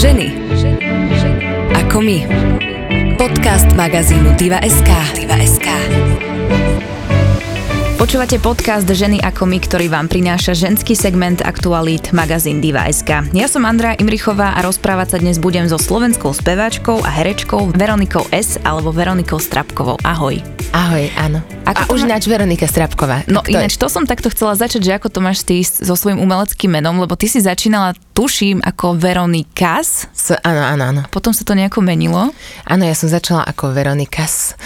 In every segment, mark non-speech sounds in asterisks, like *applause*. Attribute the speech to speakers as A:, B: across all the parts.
A: Ženy. Ako my. Podcast magazínu Diva.sk. Diva.sk.
B: Počúvate podcast Ženy ako my, ktorý vám prináša ženský segment aktualít magazín Diva.sk. Ja som Andrea Imrichová a rozprávať sa dnes budem so slovenskou speváčkou a herečkou Veronikou S. alebo Veronikou Strapkovou. Ahoj.
C: Ahoj, áno.
B: Ako
C: a už
B: má-
C: ináč Veronika Strapková.
B: No
C: to-
B: ináč, to som takto chcela začať, že ako to máš ty so svojím umeleckým menom, lebo ty si začínala, tuším, ako Veronikas,
C: S, áno, áno, áno.
B: potom sa to nejako menilo.
C: Áno, ja som začala ako Veronikas,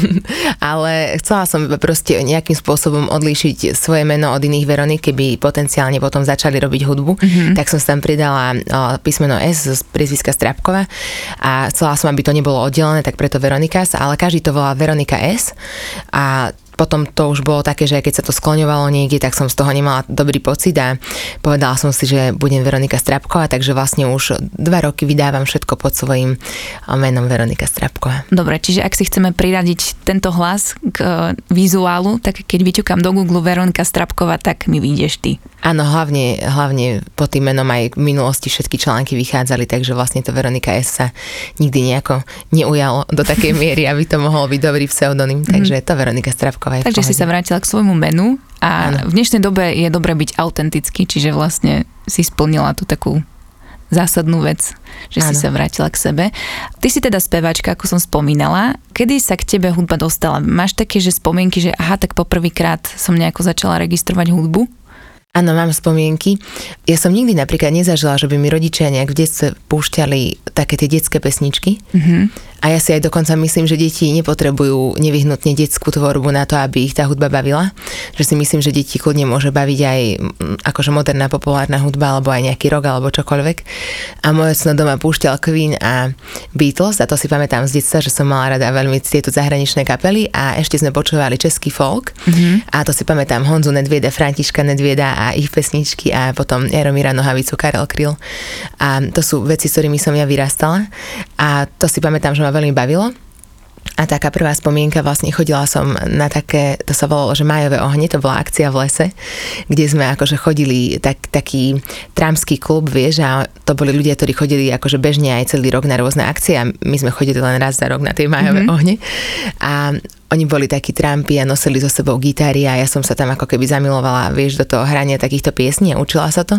C: *laughs* ale chcela som proste nejakým spôsobom odlíšiť svoje meno od iných Veronik, keby potenciálne potom začali robiť hudbu, mm-hmm. tak som tam pridala o, písmeno S z priezviska Strapkova a chcela som, aby to nebolo oddelené, tak preto Veronikas, ale každý to volá Veronika S a potom to už bolo také, že keď sa to skloňovalo niekde, tak som z toho nemala dobrý pocit a povedala som si, že budem Veronika Strapková, takže vlastne už dva roky vydávam všetko pod svojím a, menom Veronika Strapková.
B: Dobre, čiže ak si chceme priradiť tento hlas k e, vizuálu, tak keď vyťukám do Google Veronika Strapková, tak mi vyjdeš ty.
C: Áno, hlavne, hlavne pod tým menom aj v minulosti všetky články vychádzali, takže vlastne to Veronika S sa nikdy nejako neujalo do takej miery, aby to mohol byť dobrý pseudonym, takže to Veronika Strapková v
B: Takže si sa vrátila k svojmu menu a
C: Áno.
B: v dnešnej dobe je dobre byť autentický, čiže vlastne si splnila tú takú zásadnú vec, že si
C: Áno.
B: sa vrátila k sebe. Ty si teda speváčka, ako som spomínala. Kedy sa k tebe hudba dostala? Máš také, že spomienky, že aha, tak poprvýkrát som nejako začala registrovať hudbu?
C: Áno, mám spomienky. Ja som nikdy napríklad nezažila, že by mi rodičia nejak v detstve púšťali také tie detské pesničky.
B: Mhm.
C: A ja si aj dokonca myslím, že deti nepotrebujú nevyhnutne detskú tvorbu na to, aby ich tá hudba bavila. Že si myslím, že deti kľudne môže baviť aj mm, akože moderná populárna hudba, alebo aj nejaký rock, alebo čokoľvek. A môj ocino doma púšťal Queen a Beatles, a to si pamätám z detstva, že som mala rada veľmi tieto zahraničné kapely a ešte sme počúvali český folk. Mm-hmm. A to si pamätám Honzu Nedvieda, Františka Nedvieda a ich pesničky a potom Jaromíra Nohavicu, Karel Kryl. A to sú veci, s ktorými som ja vyrastala. A to si pamätám, že ma veľmi bavilo. A taká prvá spomienka, vlastne chodila som na také, to sa volalo, že Majové ohne, to bola akcia v lese, kde sme akože chodili, tak, taký tramský klub, vieš, a to boli ľudia, ktorí chodili akože bežne aj celý rok na rôzne akcie a my sme chodili len raz za rok na tie Majové mm-hmm. ohne. A oni boli takí trampy a nosili so sebou gitary a ja som sa tam ako keby zamilovala, vieš, do toho hrania takýchto piesní a učila sa to.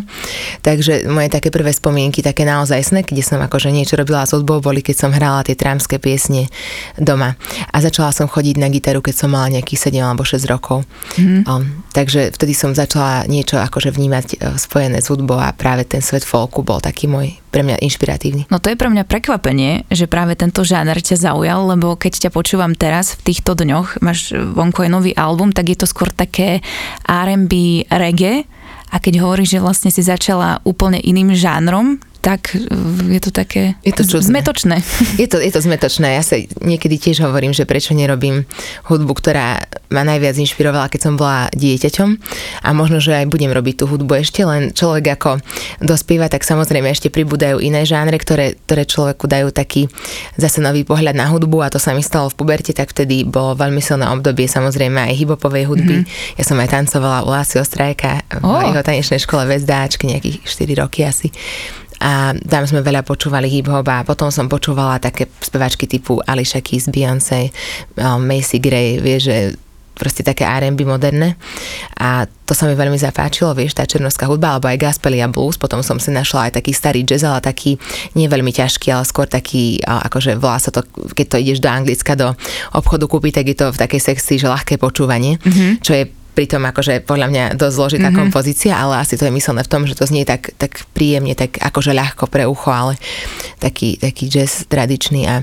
C: Takže moje také prvé spomienky, také naozaj sne, kde som akože niečo robila s hudbou, boli keď som hrala tie tramské piesne doma. A začala som chodiť na gitaru, keď som mala nejakých 7 alebo 6 rokov. Mm. Um, takže vtedy som začala niečo akože vnímať e, spojené s hudbou a práve ten svet folku bol taký môj pre mňa inšpiratívny.
B: No to je pre mňa prekvapenie, že práve tento žáner ťa zaujal, lebo keď ťa počúvam teraz v týchto dňoch, máš vonku aj nový album, tak je to skôr také R&B reggae. A keď hovoríš, že vlastne si začala úplne iným žánrom, tak je to také
C: Je to čudné.
B: zmetočné. *laughs*
C: Je to, je to zmetočné. Ja sa niekedy tiež hovorím, že prečo nerobím hudbu, ktorá ma najviac inšpirovala, keď som bola dieťaťom. A možno, že aj budem robiť tú hudbu ešte, len človek ako dospieva, tak samozrejme ešte pribúdajú iné žánre, ktoré, ktoré človeku dajú taký zase nový pohľad na hudbu a to sa mi stalo v puberte, tak vtedy bolo veľmi silné obdobie samozrejme aj hibopovej hudby. Mm-hmm. Ja som aj tancovala u Lásy Ostrajka v
B: Ó.
C: jeho tanečnej škole Vezdáčky, nejakých 4 roky asi a tam sme veľa počúvali hip-hop a potom som počúvala také spevačky typu Alicia Keys, Beyoncé, um, Macy Gray, vieš, že proste také R&B moderné a to sa mi veľmi zapáčilo, vieš, tá černovská hudba alebo aj gospel a blues, potom som si našla aj taký starý jazz, ale taký nie veľmi ťažký, ale skôr taký, akože volá sa to, keď to ideš do Anglicka, do obchodu kúpiť, tak je to v takej sekcii, že ľahké počúvanie, mm-hmm. čo je pritom akože podľa mňa dosť zložitá mm-hmm. kompozícia, ale asi to je myslené v tom, že to znie tak, tak príjemne, tak akože ľahko pre ucho, ale taký, taký jazz tradičný a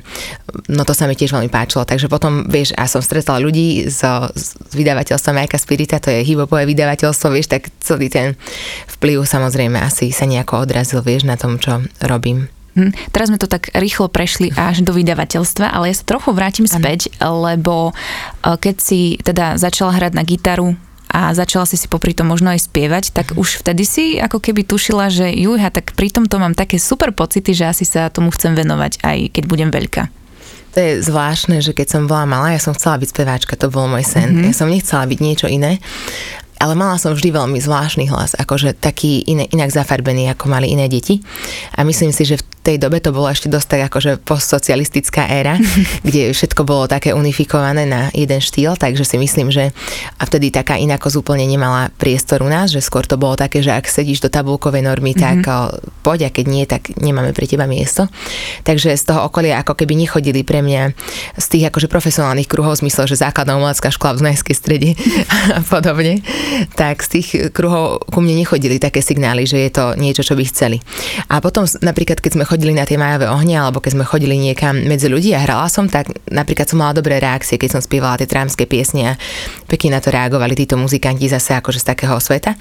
C: no to sa mi tiež veľmi páčilo. Takže potom, vieš, a som stretla ľudí zo, z vydavateľstva Majka Spirita, to je hibopové vydavateľstvo, vieš, tak celý ten vplyv samozrejme asi sa nejako odrazil, vieš, na tom, čo robím.
B: Hm, teraz sme to tak rýchlo prešli až do vydavateľstva, ale ja sa trochu vrátim späť, lebo eh, keď si teda začala hrať na gitaru a začala si si popri tom možno aj spievať, tak už vtedy si ako keby tušila, že juha, tak pri tomto mám také super pocity, že asi sa tomu chcem venovať aj keď budem veľká.
C: To je zvláštne, že keď som bola malá, ja som chcela byť speváčka, to bol môj sen. Mm-hmm. Ja som nechcela byť niečo iné. ale mala som vždy veľmi zvláštny hlas, akože taký iné, inak zafarbený, ako mali iné deti. A myslím si, že v tej dobe to bolo ešte dosť tak akože postsocialistická éra, *laughs* kde všetko bolo také unifikované na jeden štýl, takže si myslím, že a vtedy taká inakosť úplne nemala priestor u nás, že skôr to bolo také, že ak sedíš do tabulkovej normy, tak mm-hmm. poď a keď nie, tak nemáme pre teba miesto. Takže z toho okolia ako keby nechodili pre mňa z tých akože profesionálnych kruhov, v zmysle, že základná umelecká škola v Znajskej strede *laughs* a podobne, tak z tých kruhov ku mne nechodili také signály, že je to niečo, čo by chceli. A potom napríklad, keď sme chodili na tie majové ohne, alebo keď sme chodili niekam medzi ľudí a hrala som, tak napríklad som mala dobré reakcie, keď som spievala tie trámske piesne a pekne na to reagovali títo muzikanti zase akože z takého sveta.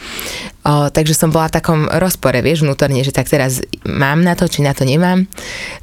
C: O, takže som bola v takom rozpore, vieš, vnútorne, že tak teraz mám na to, či na to nemám.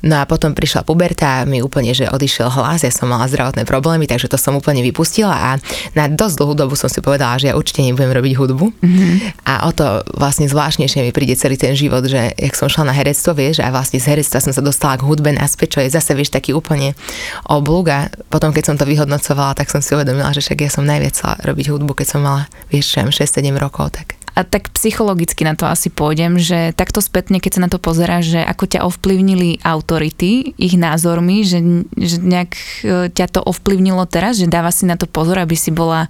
C: No a potom prišla puberta a mi úplne, že odišiel hlas, ja som mala zdravotné problémy, takže to som úplne vypustila a na dosť dlhú dobu som si povedala, že ja určite nebudem robiť hudbu. Mm-hmm. A o to vlastne zvláštnejšie mi príde celý ten život, že jak som šla na herectvo, vieš, a vlastne z herectva som sa dostala k hudbe naspäť, čo je zase, vieš, taký úplne oblúk a potom, keď som to vyhodnocovala, tak som si uvedomila, že však ja som najviac chcela robiť hudbu, keď som mala, vieš, 6-7 rokov, tak
B: a tak psychologicky na to asi pôjdem, že takto spätne, keď sa na to pozeráš, že ako ťa ovplyvnili autority ich názormi, že, že nejak e, ťa to ovplyvnilo teraz, že dáva si na to pozor, aby si bola,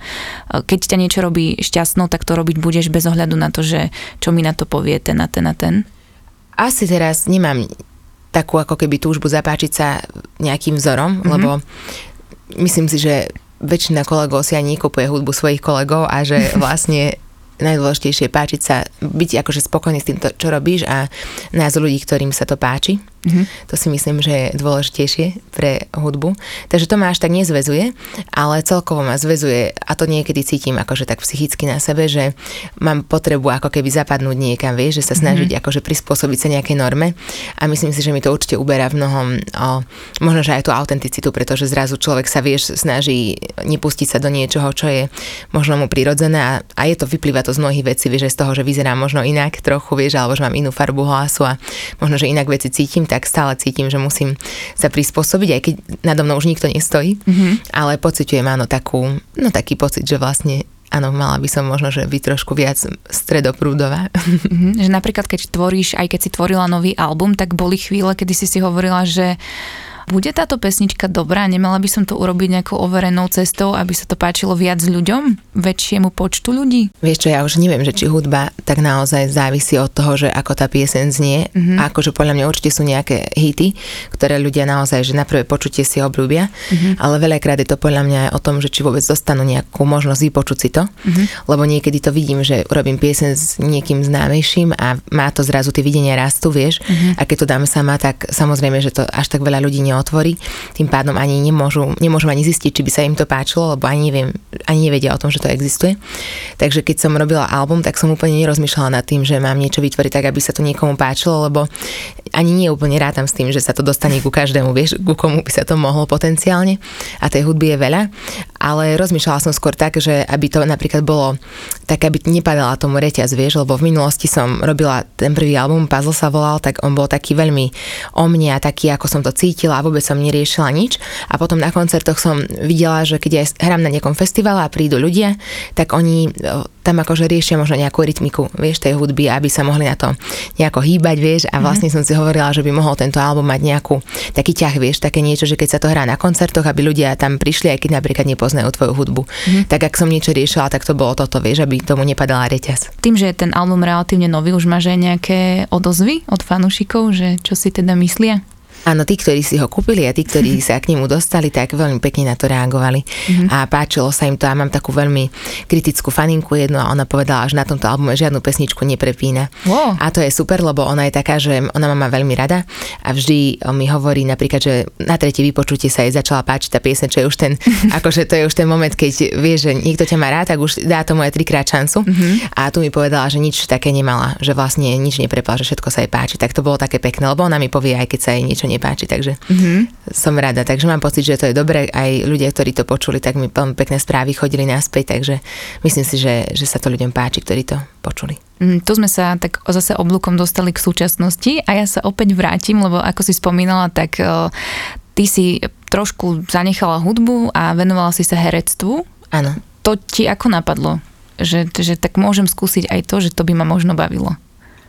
B: e, keď ťa niečo robí šťastnou, tak to robiť budeš bez ohľadu na to, že čo mi na to povie ten a ten a ten?
C: Asi teraz nemám takú ako keby túžbu zapáčiť sa nejakým vzorom, mm-hmm. lebo myslím si, že väčšina kolegov si ani nekupuje hudbu svojich kolegov a že *laughs* vlastne najdôležitejšie páčiť sa, byť akože spokojný s tým, čo robíš a názor ľudí, ktorým sa to páči. Mm-hmm. To si myslím, že je dôležitejšie pre hudbu. Takže to ma až tak nezvezuje, ale celkovo ma zvezuje a to niekedy cítim akože tak psychicky na sebe, že mám potrebu ako keby zapadnúť niekam, vieš, že sa mhm. snažiť mm-hmm. akože prispôsobiť sa nejakej norme a myslím si, že mi to určite uberá v mnohom o, možno, že aj tú autenticitu, pretože zrazu človek sa vieš snaží nepustiť sa do niečoho, čo je možno mu prirodzené a, a je to, vyplýva to z mnohých vecí, vieš, z toho, že vyzerá možno inak trochu, vieš, alebo že mám inú farbu hlasu a možno, že inak veci cítim, tak stále cítim, že musím sa prispôsobiť, aj keď nado mnou už nikto nestojí, mm-hmm. ale pociťujem áno takú, no taký pocit, že vlastne áno, mala by som možno, že byť trošku viac stredoprúdová.
B: Mm-hmm, že napríklad, keď tvoríš, aj keď si tvorila nový album, tak boli chvíle, kedy si si hovorila, že bude táto pesnička dobrá? Nemala by som to urobiť nejakou overenou cestou, aby sa to páčilo viac ľuďom? Väčšiemu počtu ľudí?
C: Vieš čo, ja už neviem, že či hudba tak naozaj závisí od toho, že ako tá piesen znie. Mm-hmm. A akože podľa mňa určite sú nejaké hity, ktoré ľudia naozaj, že na prvé počutie si obľúbia. Mm-hmm. Ale veľakrát je to podľa mňa aj o tom, že či vôbec dostanú nejakú možnosť vypočuť si to. Mm-hmm. Lebo niekedy to vidím, že urobím piesen s niekým známejším a má to zrazu tie videnia rastu, vieš. Mm-hmm. A keď to dám sama, tak samozrejme, že to až tak veľa ľudí neodpovedá otvorí, tým pádom ani nemôžu, nemôžu ani zistiť, či by sa im to páčilo, lebo ani, neviem, ani nevedia o tom, že to existuje. Takže keď som robila album, tak som úplne nerozmýšľala nad tým, že mám niečo vytvoriť tak, aby sa to niekomu páčilo, lebo ani nie úplne rátam s tým, že sa to dostane ku každému, vieš, ku komu by sa to mohlo potenciálne. A tej hudby je veľa, ale rozmýšľala som skôr tak, že aby to napríklad bolo tak, aby nepadala tomu reťaz, vieš, lebo v minulosti som robila ten prvý album, Puzzle sa volal, tak on bol taký veľmi o mne a taký, ako som to cítila a vôbec som neriešila nič. A potom na koncertoch som videla, že keď aj hrám na nejakom festivale a prídu ľudia, tak oni tam akože riešia možno nejakú rytmiku, vieš, tej hudby, aby sa mohli na to nejako hýbať, vieš, a vlastne mm-hmm. som si hovorila, že by mohol tento album mať nejakú taký ťah, vieš, také niečo, že keď sa to hrá na koncertoch, aby ľudia tam prišli, aj keď napríklad nepoznajú tvoju hudbu. Mm-hmm. Tak ak som niečo riešila, tak to bolo toto, vieš, aby tomu nepadala reťaz.
B: Tým, že je ten album relatívne nový, už máš aj nejaké odozvy od fanúšikov, že čo si teda myslia?
C: Áno, tí, ktorí si ho kúpili a tí, ktorí *laughs* sa k nemu dostali, tak veľmi pekne na to reagovali. Mm-hmm. A páčilo sa im to a mám takú veľmi kritickú faninku jednu a ona povedala, že na tomto albume žiadnu pesničku neprepína. Wow. A to je super, lebo ona je taká, že ona ma má veľmi rada a vždy mi hovorí napríklad, že na tretie vypočutie sa jej začala páčiť tá piesne, čo je už ten, *laughs* akože to je už ten moment, keď vie, že niekto ťa má rád, tak už dá tomu aj trikrát šancu. Mm-hmm. A tu mi povedala, že nič také nemala, že vlastne nič neprepala, že všetko sa jej páči. Tak to bolo také pekné, lebo ona mi povie aj keď sa jej niečo nepáči, takže mm-hmm. som rada. Takže mám pocit, že to je dobré. Aj ľudia, ktorí to počuli, tak mi veľmi pekné správy chodili naspäť, takže myslím si, že, že sa to ľuďom páči, ktorí to počuli.
B: Mm, tu sme sa tak zase oblúkom dostali k súčasnosti a ja sa opäť vrátim, lebo ako si spomínala, tak uh, ty si trošku zanechala hudbu a venovala si sa herectvu.
C: Áno.
B: To ti ako napadlo? Že, že tak môžem skúsiť aj to, že to by ma možno bavilo.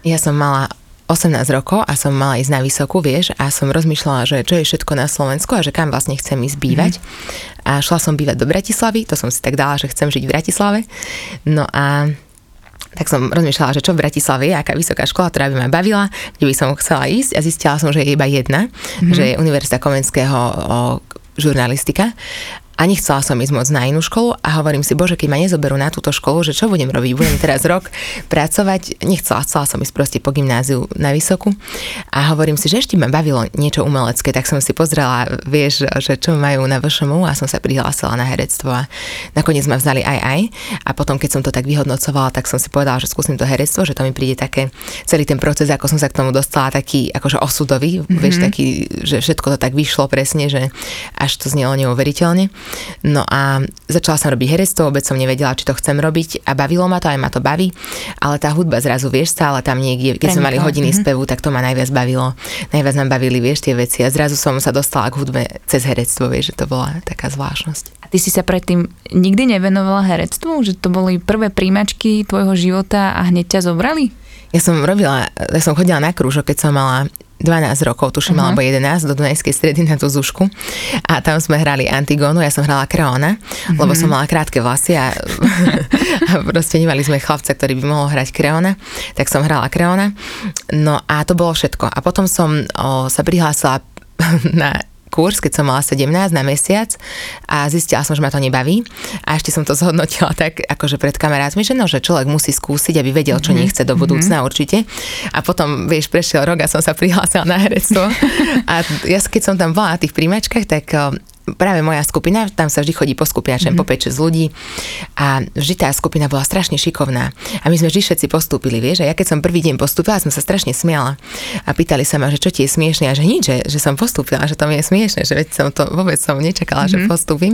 C: Ja som mala 18 rokov a som mala ísť na vysokú, vieš, a som rozmýšľala, že čo je všetko na Slovensku a že kam vlastne chcem ísť bývať. Mm. A šla som bývať do Bratislavy, to som si tak dala, že chcem žiť v Bratislave. No a tak som rozmýšľala, že čo v Bratislave je, aká vysoká škola, ktorá by ma bavila, kde by som chcela ísť a zistila som, že je iba jedna, mm-hmm. že je Univerzita Komenského o, žurnalistika a nechcela som ísť moc na inú školu a hovorím si, bože, keď ma nezoberú na túto školu, že čo budem robiť, budem teraz rok pracovať, nechcela, chcela som ísť proste po gymnáziu na vysokú a hovorím si, že ešte ma bavilo niečo umelecké, tak som si pozrela, vieš, že čo majú na VŠMU a som sa prihlásila na herectvo a nakoniec ma vzali aj aj a potom, keď som to tak vyhodnocovala, tak som si povedala, že skúsim to herectvo, že to mi príde také, celý ten proces, ako som sa k tomu dostala, taký akože osudový, mm-hmm. vieš, taký, že všetko to tak vyšlo presne, že až to znelo neuveriteľne. No a začala som robiť herectvo, vôbec som nevedela, či to chcem robiť a bavilo ma to, aj ma to baví, ale tá hudba zrazu, vieš, stále tam niekde, keď sme mali hodiny mm-hmm. spevu, tak to ma najviac bavilo. Najviac nám bavili, vieš, tie veci a zrazu som sa dostala k hudbe cez herectvo, vieš, že to bola taká zvláštnosť.
B: A ty si sa predtým nikdy nevenovala herectvu? Že to boli prvé príjmačky tvojho života a hneď ťa zobrali?
C: Ja som robila, ja som chodila na krúžok, keď som mala 12 rokov, tuším, uh-huh. alebo 11 do Dunajskej stredy na tú Zušku a tam sme hrali Antigónu, ja som hrala Kreona, uh-huh. lebo som mala krátke vlasy a, *laughs* a proste nemali sme chlapca, ktorý by mohol hrať Kreona, tak som hrala Kreona. No a to bolo všetko. A potom som o, sa prihlásila *laughs* na kurz, keď som mala 17 na mesiac a zistila som, že ma to nebaví. A ešte som to *laughs* zhodnotila tak, akože pred kamarátmi, že no, že človek musí skúsiť, aby vedel, čo mm-hmm. nechce do budúcna mm-hmm. určite. A potom, vieš, prešiel rok a som sa *laughs* prihlásila na herectvo. a ja, keď som tam bola na tých príjmačkách, tak práve moja skupina, tam sa vždy chodí po skupinačem, mm-hmm. po 5-6 ľudí a vždy tá skupina bola strašne šikovná a my sme vždy všetci postúpili, vieš, a ja keď som prvý deň postúpila, som sa strašne smiala a pýtali sa ma, že čo ti je smiešne a že nič, že, že som postúpila, že to mi je smiešne, že veď som to vôbec som nečakala, mm-hmm. že mhm. postúpim.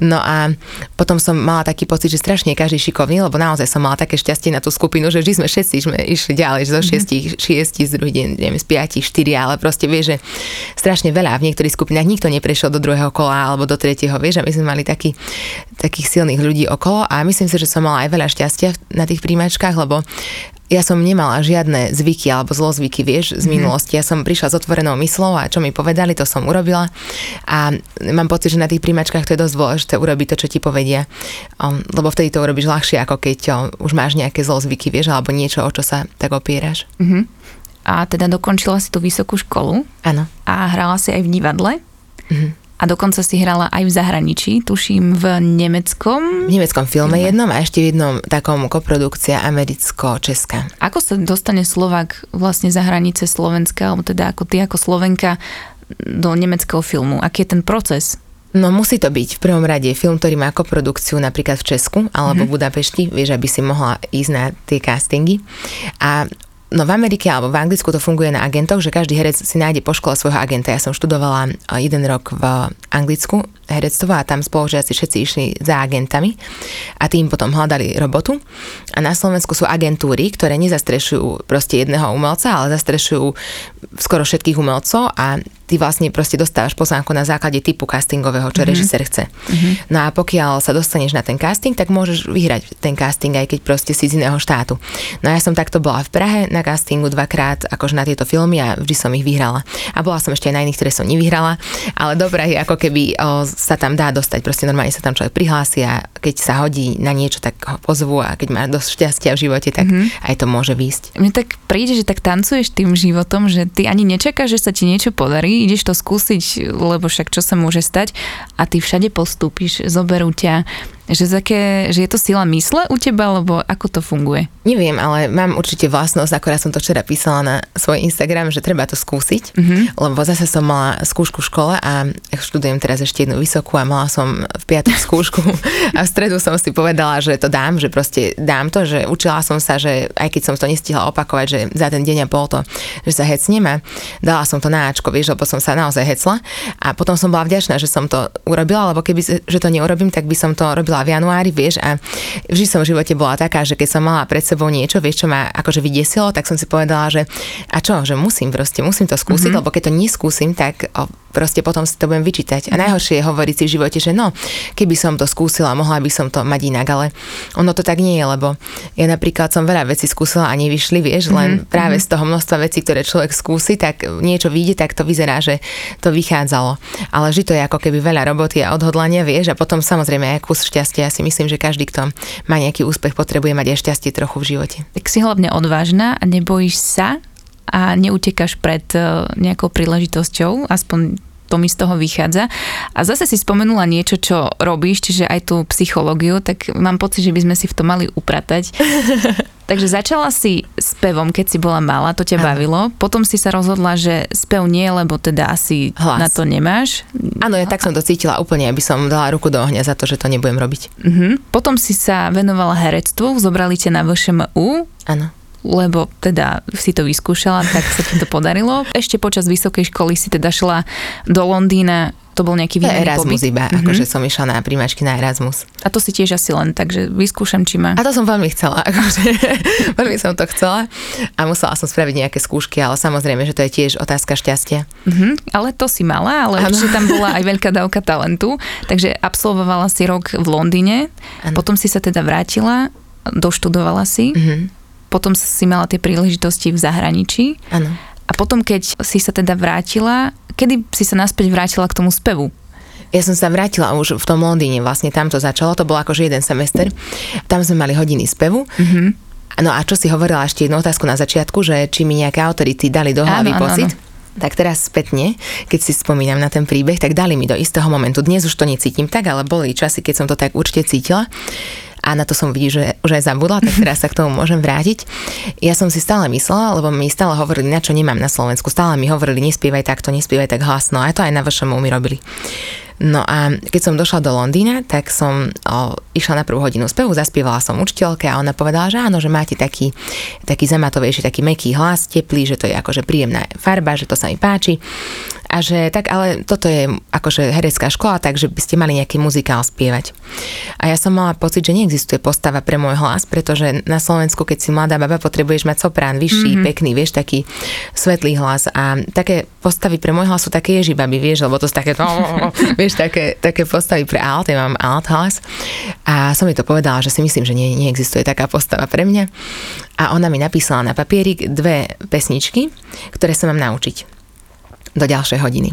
C: No a potom som mala taký pocit, že strašne každý šikovný, lebo naozaj som mala také šťastie na tú skupinu, že vždy sme všetci sme išli ďalej, že zo mm-hmm. šiestich, šiestich, z druhý deň, neviem, z piatich, štyri, ale proste vieš, že strašne veľa v niektorých skupinách nikto neprešiel do druhého kola alebo do tretieho, vieš, a my sme mali taký, takých silných ľudí okolo a myslím si, že som mala aj veľa šťastia na tých príjmačkách, lebo ja som nemala žiadne zvyky alebo zlozvyky, vieš, z mhm. minulosti. Ja som prišla s otvorenou myslou a čo mi povedali, to som urobila. A mám pocit, že na tých príjmačkách to je dosť dôležité urobiť to, čo ti povedia. Um, lebo vtedy to urobíš ľahšie, ako keď um, už máš nejaké zlozvyky, vieš, alebo niečo, o čo sa tak opieraš. Uh-huh.
B: A teda dokončila si tú vysokú školu.
C: Áno.
B: A hrala si aj v divadle. Uh-huh a dokonca si hrala aj v zahraničí, tuším v nemeckom.
C: V nemeckom filme jednom a ešte v jednom takom koprodukcia americko-česká.
B: Ako sa dostane Slovak vlastne za hranice Slovenska, alebo teda ako ty ako Slovenka do nemeckého filmu? Aký je ten proces?
C: No musí to byť v prvom rade film, ktorý má koprodukciu napríklad v Česku alebo mm-hmm. v Budapešti, vieš, aby si mohla ísť na tie castingy. A No v Amerike alebo v Anglicku to funguje na agentoch, že každý herec si nájde po škole svojho agenta. Ja som študovala jeden rok v Anglicku herectvo a tam spolužiaci všetci išli za agentami a tým potom hľadali robotu. A na Slovensku sú agentúry, ktoré nezastrešujú proste jedného umelca, ale zastrešujú skoro všetkých umelcov a ty vlastne proste dostávaš pozvánku na základe typu castingového, čo mm-hmm. režisér chce. Mm-hmm. No a pokiaľ sa dostaneš na ten casting, tak môžeš vyhrať ten casting, aj keď proste si z iného štátu. No a ja som takto bola v Prahe na castingu dvakrát, akože na tieto filmy a vždy som ich vyhrala. A bola som ešte aj na iných, ktoré som nevyhrala, ale do Prahy ako keby o, sa tam dá dostať, proste normálne sa tam človek prihlási a keď sa hodí na niečo, tak ho pozvu a keď má dosť šťastia v živote, tak mm-hmm. aj to môže výsť.
B: Mne tak príde, že tak tancuješ tým životom, že ty ani nečakáš, že sa ti niečo podarí, ideš to skúsiť, lebo však čo sa môže stať? A ty všade postúpiš, zoberú ťa, že, také, že je to sila mysle u teba, alebo ako to funguje?
C: Neviem, ale mám určite vlastnosť, akorát som to včera písala na svoj Instagram, že treba to skúsiť, mm-hmm. lebo zase som mala skúšku v škole a študujem teraz ešte jednu vysokú a mala som v piatok skúšku a v stredu som si povedala, že to dám, že proste dám to, že učila som sa, že aj keď som to nestihla opakovať, že za ten deň a pol to, že sa hecnem a dala som to na Ačko, vieš, lebo som sa naozaj hecla a potom som bola vďačná, že som to urobila, lebo keby že to neurobím, tak by som to robila narodila v januári, vieš, a vždy som v živote bola taká, že keď som mala pred sebou niečo, vieš, čo ma akože vydesilo, tak som si povedala, že a čo, že musím proste, musím to skúsiť, mm-hmm. lebo keď to neskúsim, tak o, proste potom si to budem vyčítať. A mhm. najhoršie je hovoriť si v živote, že no, keby som to skúsila, mohla by som to mať inak, ale ono to tak nie je, lebo ja napríklad som veľa vecí skúsila a nevyšli, vieš, len mm-hmm. práve z toho množstva vecí, ktoré človek skúsi, tak niečo vyjde, tak to vyzerá, že to vychádzalo. Ale vždy to je ako keby veľa roboty a odhodlania, vieš, a potom samozrejme aj kus šťastia. Ja si myslím, že každý, kto má nejaký úspech, potrebuje mať aj šťastie trochu v živote.
B: Tak si hlavne odvážna a nebojíš sa a neutekáš pred e, nejakou príležitosťou, aspoň to mi z toho vychádza. A zase si spomenula niečo, čo robíš, čiže aj tú psychológiu, tak mám pocit, že by sme si v tom mali upratať. *laughs* Takže začala si s pevom, keď si bola malá, to ťa ano. bavilo. Potom si sa rozhodla, že spev nie, lebo teda asi Hlas. na to nemáš.
C: Áno, ja tak som to cítila úplne, aby som dala ruku do ohňa za to, že to nebudem robiť.
B: Uh-huh. Potom si sa venovala herectvu, zobrali ťa na VŠMU.
C: Áno
B: lebo teda si to vyskúšala, tak sa ti to podarilo. Ešte počas vysokej školy si teda šla do Londýna to bol nejaký výmenný
C: Erasmus pobyt. iba, mm-hmm. akože som išla na príjmačky na Erasmus.
B: A to si tiež asi len, takže vyskúšam, či ma...
C: A to som veľmi chcela, *laughs* akože veľmi som to chcela a musela som spraviť nejaké skúšky, ale samozrejme, že to je tiež otázka šťastia.
B: Mm-hmm. Ale to si mala, ale ano. určite tam bola aj veľká dávka talentu, takže absolvovala si rok v Londýne, ano. potom si sa teda vrátila, doštudovala si, mm-hmm potom si mala tie príležitosti v zahraničí.
C: Áno.
B: A potom, keď si sa teda vrátila, kedy si sa naspäť vrátila k tomu spevu?
C: Ja som sa vrátila už v tom Londýne, vlastne tam to začalo, to bol akože jeden semester. Tam sme mali hodiny spevu. Mm-hmm. No a čo si hovorila ešte jednu otázku na začiatku, že či mi nejaké autority dali do hlavy áno, pocit? Áno, áno. Tak teraz spätne, keď si spomínam na ten príbeh, tak dali mi do istého momentu. Dnes už to necítim tak, ale boli časy, keď som to tak určite cítila a na to som vidí, že už aj zabudla, tak teraz sa k tomu môžem vrátiť. Ja som si stále myslela, lebo mi stále hovorili, na čo nemám na Slovensku. Stále mi hovorili, nespievaj takto, nespievaj tak hlasno. A to aj na vašom mi robili. No a keď som došla do Londýna, tak som o, išla na prvú hodinu spevu, zaspievala som učiteľke a ona povedala, že áno, že máte taký, taký zamatovejší, taký meký hlas, teplý, že to je akože príjemná farba, že to sa mi páči. A že tak, ale toto je akože herecká škola, takže by ste mali nejaký muzikál spievať. A ja som mala pocit, že neexistuje postava pre môj hlas, pretože na Slovensku, keď si mladá baba, potrebuješ mať soprán vyšší, mm-hmm. pekný, vieš, taký svetlý hlas. A také postavy pre môj hlas sú také ježibaby, vieš, lebo to sú také, *laughs* vieš, také, také postavy pre alt, ja mám alt hlas. A som mi to povedala, že si myslím, že nie, neexistuje taká postava pre mňa. A ona mi napísala na papierik dve pesničky, ktoré sa mám naučiť do ďalšej hodiny.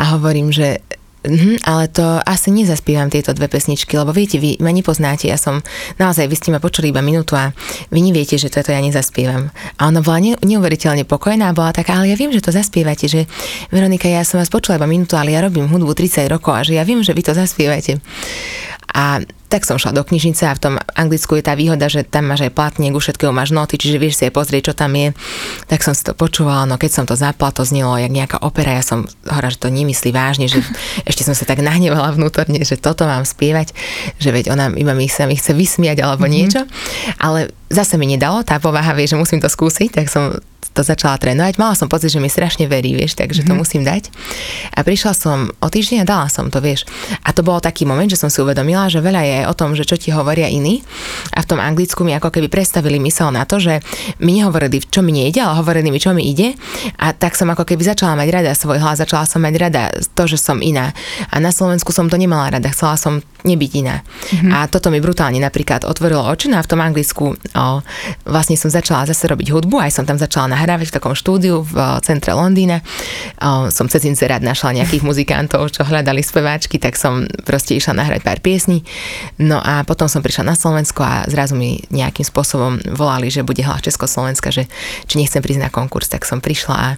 C: A hovorím, že Mm, ale to asi nezaspívam tieto dve pesničky, lebo viete, vy ma nepoznáte, ja som naozaj, vy ste ma počuli iba minútu a vy neviete, že toto ja nezaspievam. A ona bola ne, neuveriteľne pokojná, bola taká, ale ja viem, že to zaspievate, že Veronika, ja som vás počula iba minútu, ale ja robím hudbu 30 rokov a že ja viem, že vy to zaspievate. A tak som šla do knižnice a v tom Anglicku je tá výhoda, že tam máš aj platniek, u všetkého máš noty, čiže vieš si aj pozrieť, čo tam je. Tak som si to počúvala, no keď som to zapla, to znelo jak nejaká opera, ja som hovorila, že to nemyslí vážne, že *laughs* ešte som sa tak nahnevala vnútorne, že toto mám spievať, že veď ona iba mi sa mi chce vysmiať alebo mm-hmm. niečo, ale zase mi nedalo, tá povaha vie, že musím to skúsiť, tak som to začala trénovať. Mala som pocit, že mi strašne verí, vieš, takže mm-hmm. to mhm. musím dať. A prišla som o týždeň a dala som to, vieš. A to bol taký moment, že som si uvedomila, že veľa je aj o tom, že čo ti hovoria iní. A v tom anglicku mi ako keby predstavili mysel na to, že mi nehovorili, čo mi nejde, ale hovorili mi, čo mi ide. A tak som ako keby začala mať rada svoj hlas, začala som mať rada to, že som iná. A na Slovensku som to nemala rada, chcela som nebyť iná. Mm-hmm. A toto mi brutálne napríklad otvorilo oči no a v tom anglicku o, vlastne som začala zase robiť hudbu, aj som tam začala nahrávať v takom štúdiu v centre Londýna. O, som cez inzerát našla nejakých *laughs* muzikantov, čo hľadali speváčky, tak som proste išla nahrať pár piesní. No a potom som prišla na Slovensko a zrazu mi nejakým spôsobom volali, že bude hlas Československa, že či nechcem prísť na konkurs, tak som prišla a,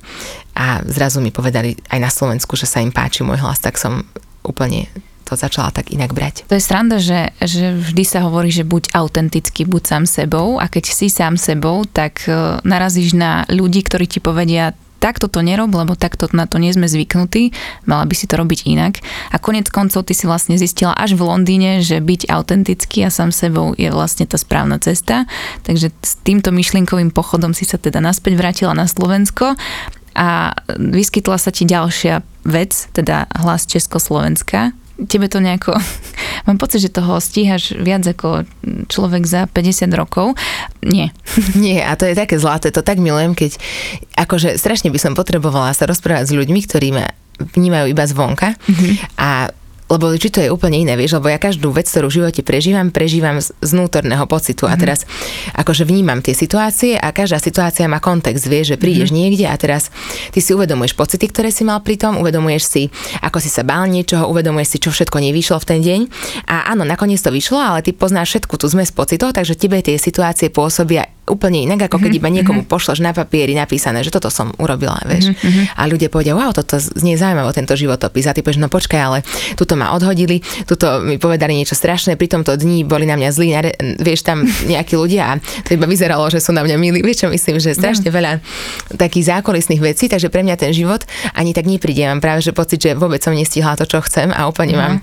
C: a zrazu mi povedali aj na Slovensku, že sa im páči môj hlas, tak som úplne to začala tak inak brať.
B: To je sranda, že, že vždy sa hovorí, že buď autentický, buď sám sebou a keď si sám sebou, tak e, narazíš na ľudí, ktorí ti povedia, takto to nerob, lebo takto na to nie sme zvyknutí, mala by si to robiť inak. A konec koncov ty si vlastne zistila až v Londýne, že byť autentický a sám sebou je vlastne tá správna cesta. Takže s týmto myšlienkovým pochodom si sa teda naspäť vrátila na Slovensko a vyskytla sa ti ďalšia vec, teda hlas Československa, tebe to nejako... *laughs* Mám pocit, že toho stíhaš viac ako človek za 50 rokov. Nie. *laughs*
C: Nie, a to je také zlaté, to tak milujem, keď akože strašne by som potrebovala sa rozprávať s ľuďmi, ktorí ma vnímajú iba zvonka mm-hmm. a lebo či to je úplne iné, vieš, lebo ja každú vec, ktorú v živote prežívam, prežívam z, z vnútorného pocitu mm-hmm. a mhm. teraz akože vnímam tie situácie a každá situácia má kontext, vieš, že prídeš mm-hmm. niekde a teraz ty si uvedomuješ pocity, ktoré si mal pri tom, uvedomuješ si, ako si sa bál niečoho, uvedomuješ si, čo všetko nevyšlo v ten deň a áno, nakoniec to vyšlo, ale ty poznáš všetku tú zmes pocitov, takže tebe tie situácie pôsobia úplne inak, ako keď mm-hmm. iba niekomu mhm. pošleš na papieri napísané, že toto som urobila, vieš. Mm-hmm. A ľudia povedia, wow, toto znie zaujímavé, tento životopis. A ty povieš, no počkaj, ale tuto ma odhodili, tuto mi povedali niečo strašné, pri tomto dni boli na mňa zlí, vieš, tam *laughs* nejakí ľudia a to iba vyzeralo, že sú na mňa milí. Vieš čo myslím, že strašne veľa takých zákulisných vecí, takže pre mňa ten život ani tak nepríde. Mám práve že pocit, že vôbec som nestihla to, čo chcem a úplne mám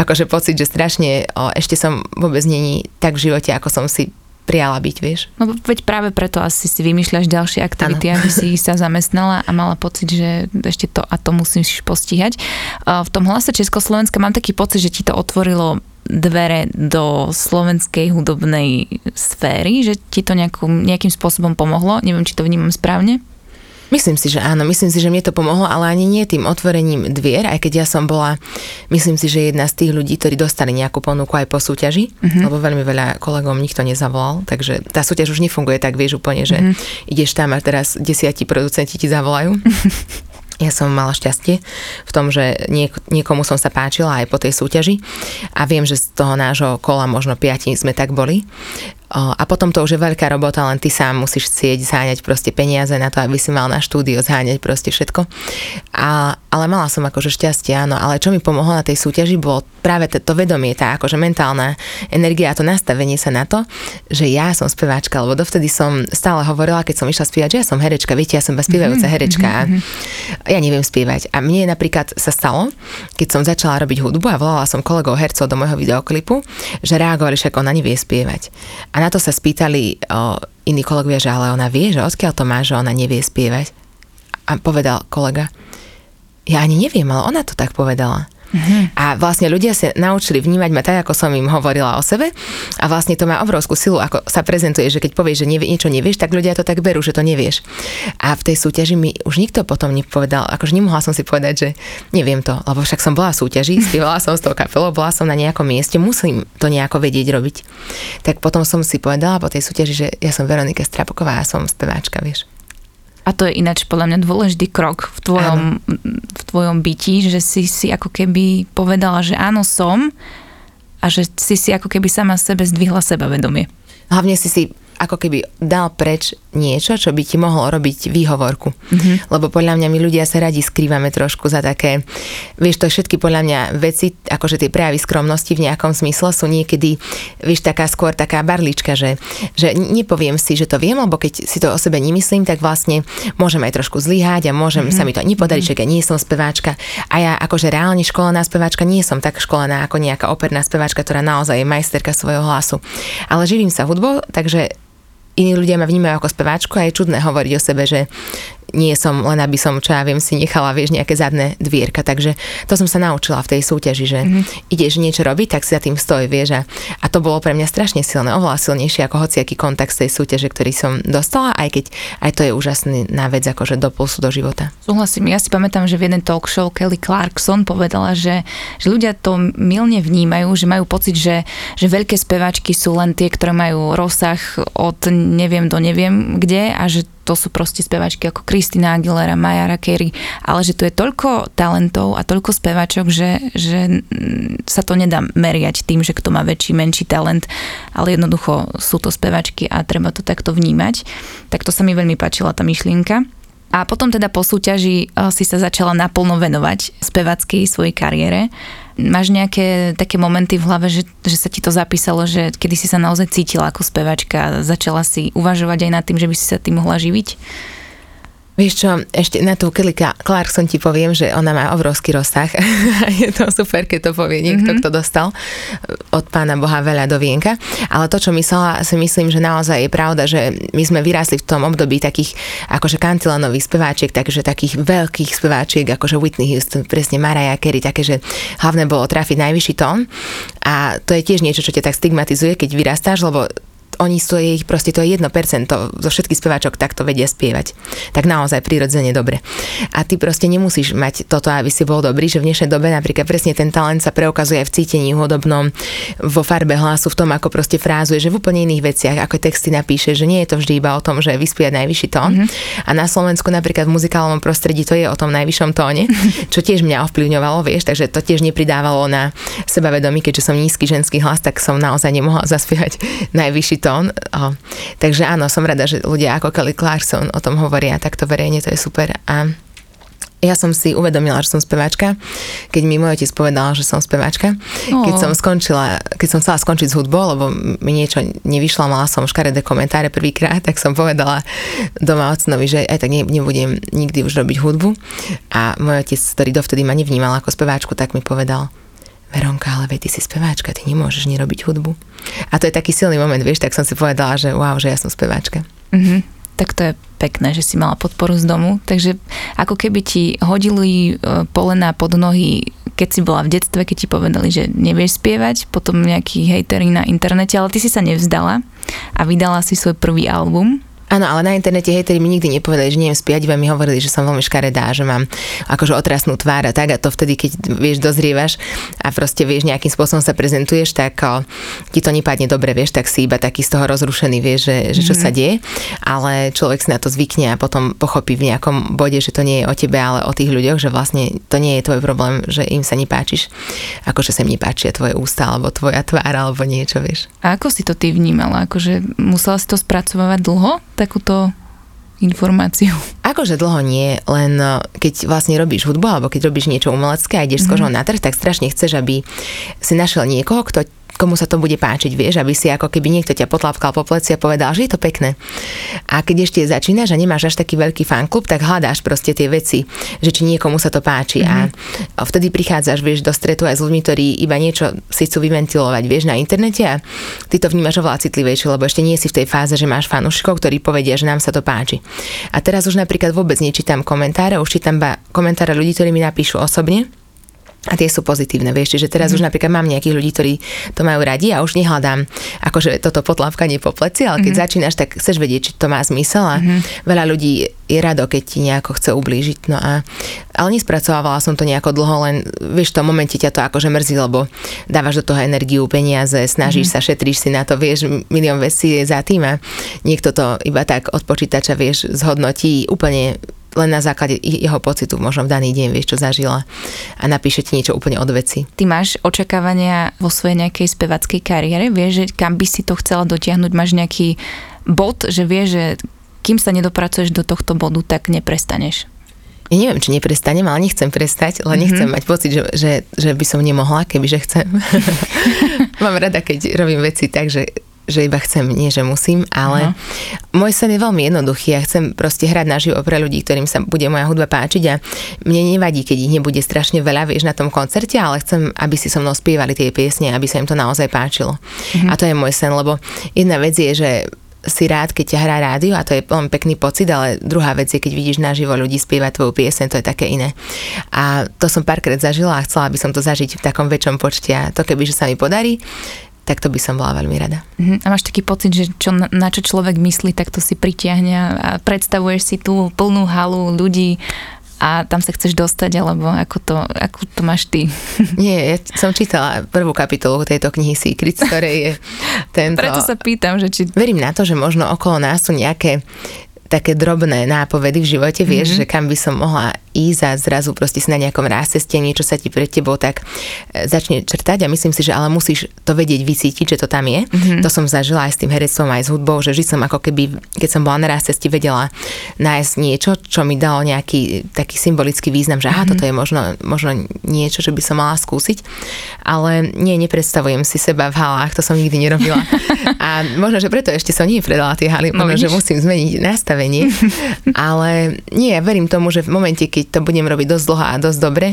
C: akože pocit, že strašne o, ešte som vôbec není tak v živote, ako som si prijala byť, vieš.
B: No veď práve preto asi si vymýšľaš ďalšie aktivity, ano. aby si sa zamestnala a mala pocit, že ešte to a to musíš postihať. V tom hlase Československa mám taký pocit, že ti to otvorilo dvere do slovenskej hudobnej sféry, že ti to nejakým, nejakým spôsobom pomohlo. Neviem, či to vnímam správne.
C: Myslím si, že áno, myslím si, že mne to pomohlo, ale ani nie tým otvorením dvier, aj keď ja som bola, myslím si, že jedna z tých ľudí, ktorí dostali nejakú ponuku aj po súťaži, uh-huh. lebo veľmi veľa kolegom nikto nezavolal, takže tá súťaž už nefunguje tak, vieš úplne, že uh-huh. ideš tam a teraz desiatí producenti ti zavolajú. *laughs* ja som mala šťastie v tom, že niek- niekomu som sa páčila aj po tej súťaži a viem, že z toho nášho kola možno piati sme tak boli a potom to už je veľká robota, len ty sám musíš chcieť zháňať proste peniaze na to, aby si mal na štúdio zháňať proste všetko. A, ale mala som akože šťastie, áno, ale čo mi pomohlo na tej súťaži bolo práve to, to vedomie, tá akože mentálna energia a to nastavenie sa na to, že ja som speváčka, lebo dovtedy som stále hovorila, keď som išla spievať, že ja som herečka, viete, ja som iba spievajúca mhm, herečka a mhm, mhm. ja neviem spievať. A mne napríklad sa stalo, keď som začala robiť hudbu a volala som kolegov hercov do môjho videoklipu, že reagovali, že ona nevie spievať. A na to sa spýtali o, iní kolegovia, že ale ona vie, že odkiaľ to má, že ona nevie spievať. A povedal kolega, ja ani neviem, ale ona to tak povedala. Mm-hmm. A vlastne ľudia sa naučili vnímať ma tak, ako som im hovorila o sebe a vlastne to má obrovskú silu, ako sa prezentuje, že keď povieš, že nevie, niečo nevieš, tak ľudia to tak berú, že to nevieš. A v tej súťaži mi už nikto potom nepovedal, akože nemohla som si povedať, že neviem to, lebo však som bola v súťaži, spievala som s tou kapelou, bola som na nejakom mieste, musím to nejako vedieť robiť. Tak potom som si povedala po tej súťaži, že ja som Veronika Strapoková a som speváčka, vieš.
B: A to je ináč podľa mňa dôležitý krok v tvojom, v tvojom byti, že si si ako keby povedala, že áno som a že si si ako keby sama sebe zdvihla sebavedomie.
C: Hlavne si si ako keby dal preč niečo, čo by ti mohlo robiť výhovorku. Mm-hmm. Lebo podľa mňa my ľudia sa radi skrývame trošku za také, vieš, to všetky podľa mňa veci, akože tie prejavy skromnosti v nejakom smysle sú niekedy, vieš, taká skôr taká barlička, že, že nepoviem si, že to viem, lebo keď si to o sebe nemyslím, tak vlastne môžem aj trošku zlyhať a môžem mm-hmm. sa mi to nepodariť, mm-hmm. že ja nie som speváčka a ja akože reálne školená speváčka nie som tak školená ako nejaká operná speváčka, ktorá naozaj je majsterka svojho hlasu. Ale živím sa hudbou, takže iní ľudia ma vnímajú ako speváčku a je čudné hovoriť o sebe, že nie som len aby som, čo ja viem, si nechala, vieš, nejaké zadné dvierka. Takže to som sa naučila v tej súťaži, že mm-hmm. ideš niečo robiť, tak si za tým stoj, vieš. A, a to bolo pre mňa strašne silné, oveľa silnejšie ako hociaký kontakt z tej súťaže, ktorý som dostala, aj keď aj to je úžasný na vec, akože do pulsu do života.
B: Súhlasím, ja si pamätám, že v jeden talk show Kelly Clarkson povedala, že, že ľudia to milne vnímajú, že majú pocit, že, že veľké speváčky sú len tie, ktoré majú rozsah od neviem do neviem kde a že to sú proste spevačky ako Kristina Aguilera, Maja Carey, ale že tu je toľko talentov a toľko spevačok, že, že sa to nedá meriať tým, že kto má väčší, menší talent, ale jednoducho sú to spevačky a treba to takto vnímať. Tak to sa mi veľmi páčila tá myšlienka. A potom teda po súťaži eh, si sa začala naplno venovať spevackej svojej kariére Máš nejaké také momenty v hlave, že, že sa ti to zapísalo, že kedy si sa naozaj cítila ako spevačka začala si uvažovať aj nad tým, že by si sa tým mohla živiť?
C: Vieš čo, ešte na tú Kelly Clarkson ti poviem, že ona má obrovský rozsah. *laughs* je to super, keď to povie niekto, mm-hmm. kto dostal od pána Boha veľa do vienka. Ale to, čo myslela, si myslím, že naozaj je pravda, že my sme vyrásli v tom období takých akože kantilanových speváčiek, takže takých veľkých speváčiek, akože Whitney Houston, presne Mariah Carey, také, že hlavné bolo trafiť najvyšší tón. A to je tiež niečo, čo ťa tak stigmatizuje, keď vyrastáš, lebo oni sú ich, proste to je 1% zo všetkých speváčok takto vedia spievať. Tak naozaj prirodzene dobre. A ty proste nemusíš mať toto, aby si bol dobrý, že v dnešnej dobe napríklad presne ten talent sa preukazuje aj v cítení hudobnom, vo farbe hlasu, v tom, ako proste frázuje, že v úplne iných veciach, ako texty napíše, že nie je to vždy iba o tom, že vyspiať najvyšší tón. Mm-hmm. A na Slovensku napríklad v muzikálnom prostredí to je o tom najvyššom tóne, *laughs* čo tiež mňa ovplyvňovalo, vieš, takže to tiež nepridávalo na sebavedomí, keďže som nízky ženský hlas, tak som naozaj nemohla zaspievať *laughs* najvyšší tón. O, takže áno, som rada, že ľudia ako Kelly Clarkson o tom hovoria takto verejne, to je super. A ja som si uvedomila, že som speváčka, keď mi môj otec povedal, že som speváčka. Oh. Keď som skončila, keď som chcela skončiť s hudbou, lebo mi niečo nevyšlo, mala som škaredé komentáre prvýkrát, tak som povedala doma ocnovi, že aj tak nebudem nikdy už robiť hudbu. A môj otec, ktorý dovtedy ma nevnímal ako speváčku, tak mi povedal, Veronka, ale veď ty si speváčka, ty nemôžeš nerobiť hudbu. A to je taký silný moment, vieš, tak som si povedala, že wow, že ja som speváčka.
B: Mm-hmm. Tak to je pekné, že si mala podporu z domu. Takže ako keby ti hodili e, polena pod nohy, keď si bola v detstve, keď ti povedali, že nevieš spievať, potom nejaký hejteri na internete, ale ty si sa nevzdala a vydala si svoj prvý album
C: Áno, ale na internete hejteri mi nikdy nepovedali, že neviem spiať, iba mi hovorili, že som veľmi škaredá, že mám akože otrasnú tvár a tak a to vtedy, keď vieš, dozrievaš a proste vieš, nejakým spôsobom sa prezentuješ, tak o, ti to nepadne dobre, vieš, tak si iba taký z toho rozrušený, vieš, že, že čo mm-hmm. sa deje, ale človek si na to zvykne a potom pochopí v nejakom bode, že to nie je o tebe, ale o tých ľuďoch, že vlastne to nie je tvoj problém, že im sa nepáčiš, akože sa im nepáčia tvoje ústa alebo tvoja tvár alebo niečo, vieš.
B: A ako si to ty vnímala? Akože musela si to spracovať dlho? Takúto informáciu?
C: Akože dlho nie, len eh, keď vlastne robíš hudbu alebo keď robíš niečo umelecké a ideš mm-hmm. s kožou na trh, tak strašne chceš, aby si našiel niekoho, kto komu sa to bude páčiť, vieš, aby si ako keby niekto ťa potlapkal po pleci a povedal, že je to pekné. A keď ešte začínaš a nemáš až taký veľký fanklub, tak hľadáš proste tie veci, že či niekomu sa to páči. Mm-hmm. A vtedy prichádzaš, vieš, do stretu aj s ľuďmi, ktorí iba niečo si chcú vyventilovať, vieš, na internete a ty to vnímaš oveľa citlivejšie, lebo ešte nie si v tej fáze, že máš fanúšikov, ktorí povedia, že nám sa to páči. A teraz už napríklad vôbec nečítam komentáre, už čítam komentáre ľudí, ktorí mi napíšu osobne a tie sú pozitívne, vieš, že teraz mm. už napríklad mám nejakých ľudí, ktorí to majú radi a už nehľadám akože toto potlávkanie po pleci, ale keď mm. začínaš, tak chceš vedieť, či to má zmysel a mm. veľa ľudí je rado, keď ti nejako chce ublížiť. No a, ale nespracovávala som to nejako dlho, len vieš, v tom momente ťa to akože mrzí, lebo dávaš do toho energiu, peniaze, snažíš mm. sa, šetríš si na to, vieš, milión vecí je za tým a niekto to iba tak od počítača, vieš, zhodnotí úplne len na základe jeho pocitu, možno v daný deň vieš, čo zažila a napíše ti niečo úplne od veci.
B: Ty máš očakávania vo svojej nejakej spevackej kariére? Vieš, že kam by si to chcela dotiahnuť? Máš nejaký bod, že vieš, že kým sa nedopracuješ do tohto bodu, tak neprestaneš?
C: Ja neviem, či neprestanem, ale nechcem prestať, len nechcem mm-hmm. mať pocit, že, že, že by som nemohla, kebyže chcem. *laughs* Mám rada, keď robím veci tak, že že iba chcem, nie že musím, ale uh-huh. môj sen je veľmi jednoduchý. Ja chcem proste hrať naživo pre ľudí, ktorým sa bude moja hudba páčiť a mne nevadí, keď ich nebude strašne veľa, vieš, na tom koncerte, ale chcem, aby si so mnou spievali tie piesne, aby sa im to naozaj páčilo. Uh-huh. A to je môj sen, lebo jedna vec je, že si rád, keď ťa hrá rádio a to je veľmi pekný pocit, ale druhá vec je, keď vidíš naživo ľudí spievať tvoju piesen, to je také iné. A to som párkrát zažila a chcela by som to zažiť v takom väčšom počte a to keby, že sa mi podarí, tak to by som bola veľmi rada.
B: Uh-huh. A máš taký pocit, že čo, na čo človek myslí, tak to si pritiahne a predstavuješ si tú plnú halu ľudí a tam sa chceš dostať, alebo ako to, ako to máš ty? *laughs*
C: Nie, ja som čítala prvú kapitolu tejto knihy Secret, ktorej je *laughs* tento...
B: Preto sa pýtam, že či...
C: Verím na to, že možno okolo nás sú nejaké také drobné nápovedy v živote, vieš, mm-hmm. že kam by som mohla ísť a zrazu proste si na nejakom ráceste, niečo sa ti pred tebou tak e, začne črtať a myslím si, že ale musíš to vedieť vycítiť, že to tam je. Mm-hmm. To som zažila aj s tým herectvom, aj s hudbou, že vždy som ako keby, keď som bola na ráceste, vedela nájsť niečo, čo mi dalo nejaký taký symbolický význam, že aha, mm-hmm. toto je možno, možno niečo, čo by som mala skúsiť. Ale nie, nepredstavujem si seba v halách, to som nikdy nerobila. *laughs* A možno, že preto ešte som nie predala tie haly, no, možno, že musím zmeniť nastavenie. *laughs* ale nie, ja verím tomu, že v momente, keď to budem robiť dosť dlho a dosť dobre,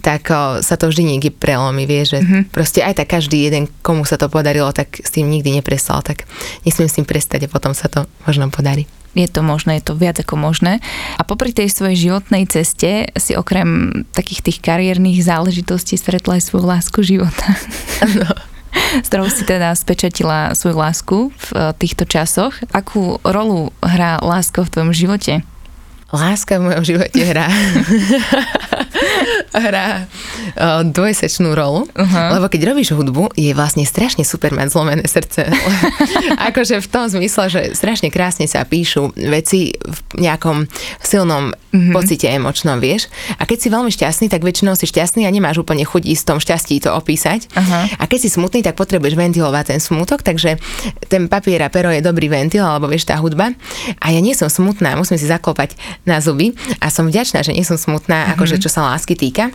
C: tak o, sa to vždy niekde prelomí, vie, že mm-hmm. proste aj tak každý jeden, komu sa to podarilo, tak s tým nikdy neprestal, tak nesmiem s tým prestať a potom sa to možno podarí
B: je to možné, je to viac ako možné. A popri tej svojej životnej ceste si okrem takých tých kariérnych záležitostí stretla aj svoju lásku života. No. *laughs* s ktorou si teda spečatila svoju lásku v eh, týchto časoch. Akú rolu hrá láska v tvojom živote?
C: Láska v mojom živote hrá *laughs* hrá uh, dvojsečnú rolu, uh-huh. lebo keď robíš hudbu, je vlastne strašne super mať zlomené srdce. *laughs* akože v tom zmysle, že strašne krásne sa píšu veci v nejakom silnom uh-huh. pocite emočnom, vieš. A keď si veľmi šťastný, tak väčšinou si šťastný a nemáš úplne chuť ísť v tom šťastí to opísať. Uh-huh. A keď si smutný, tak potrebuješ ventilovať ten smutok, takže ten papier a pero je dobrý ventil, alebo vieš, tá hudba. A ja nie som smutná, musím si zaklopať na zuby a som vďačná, že nie som smutná, mm-hmm. akože čo sa lásky týka.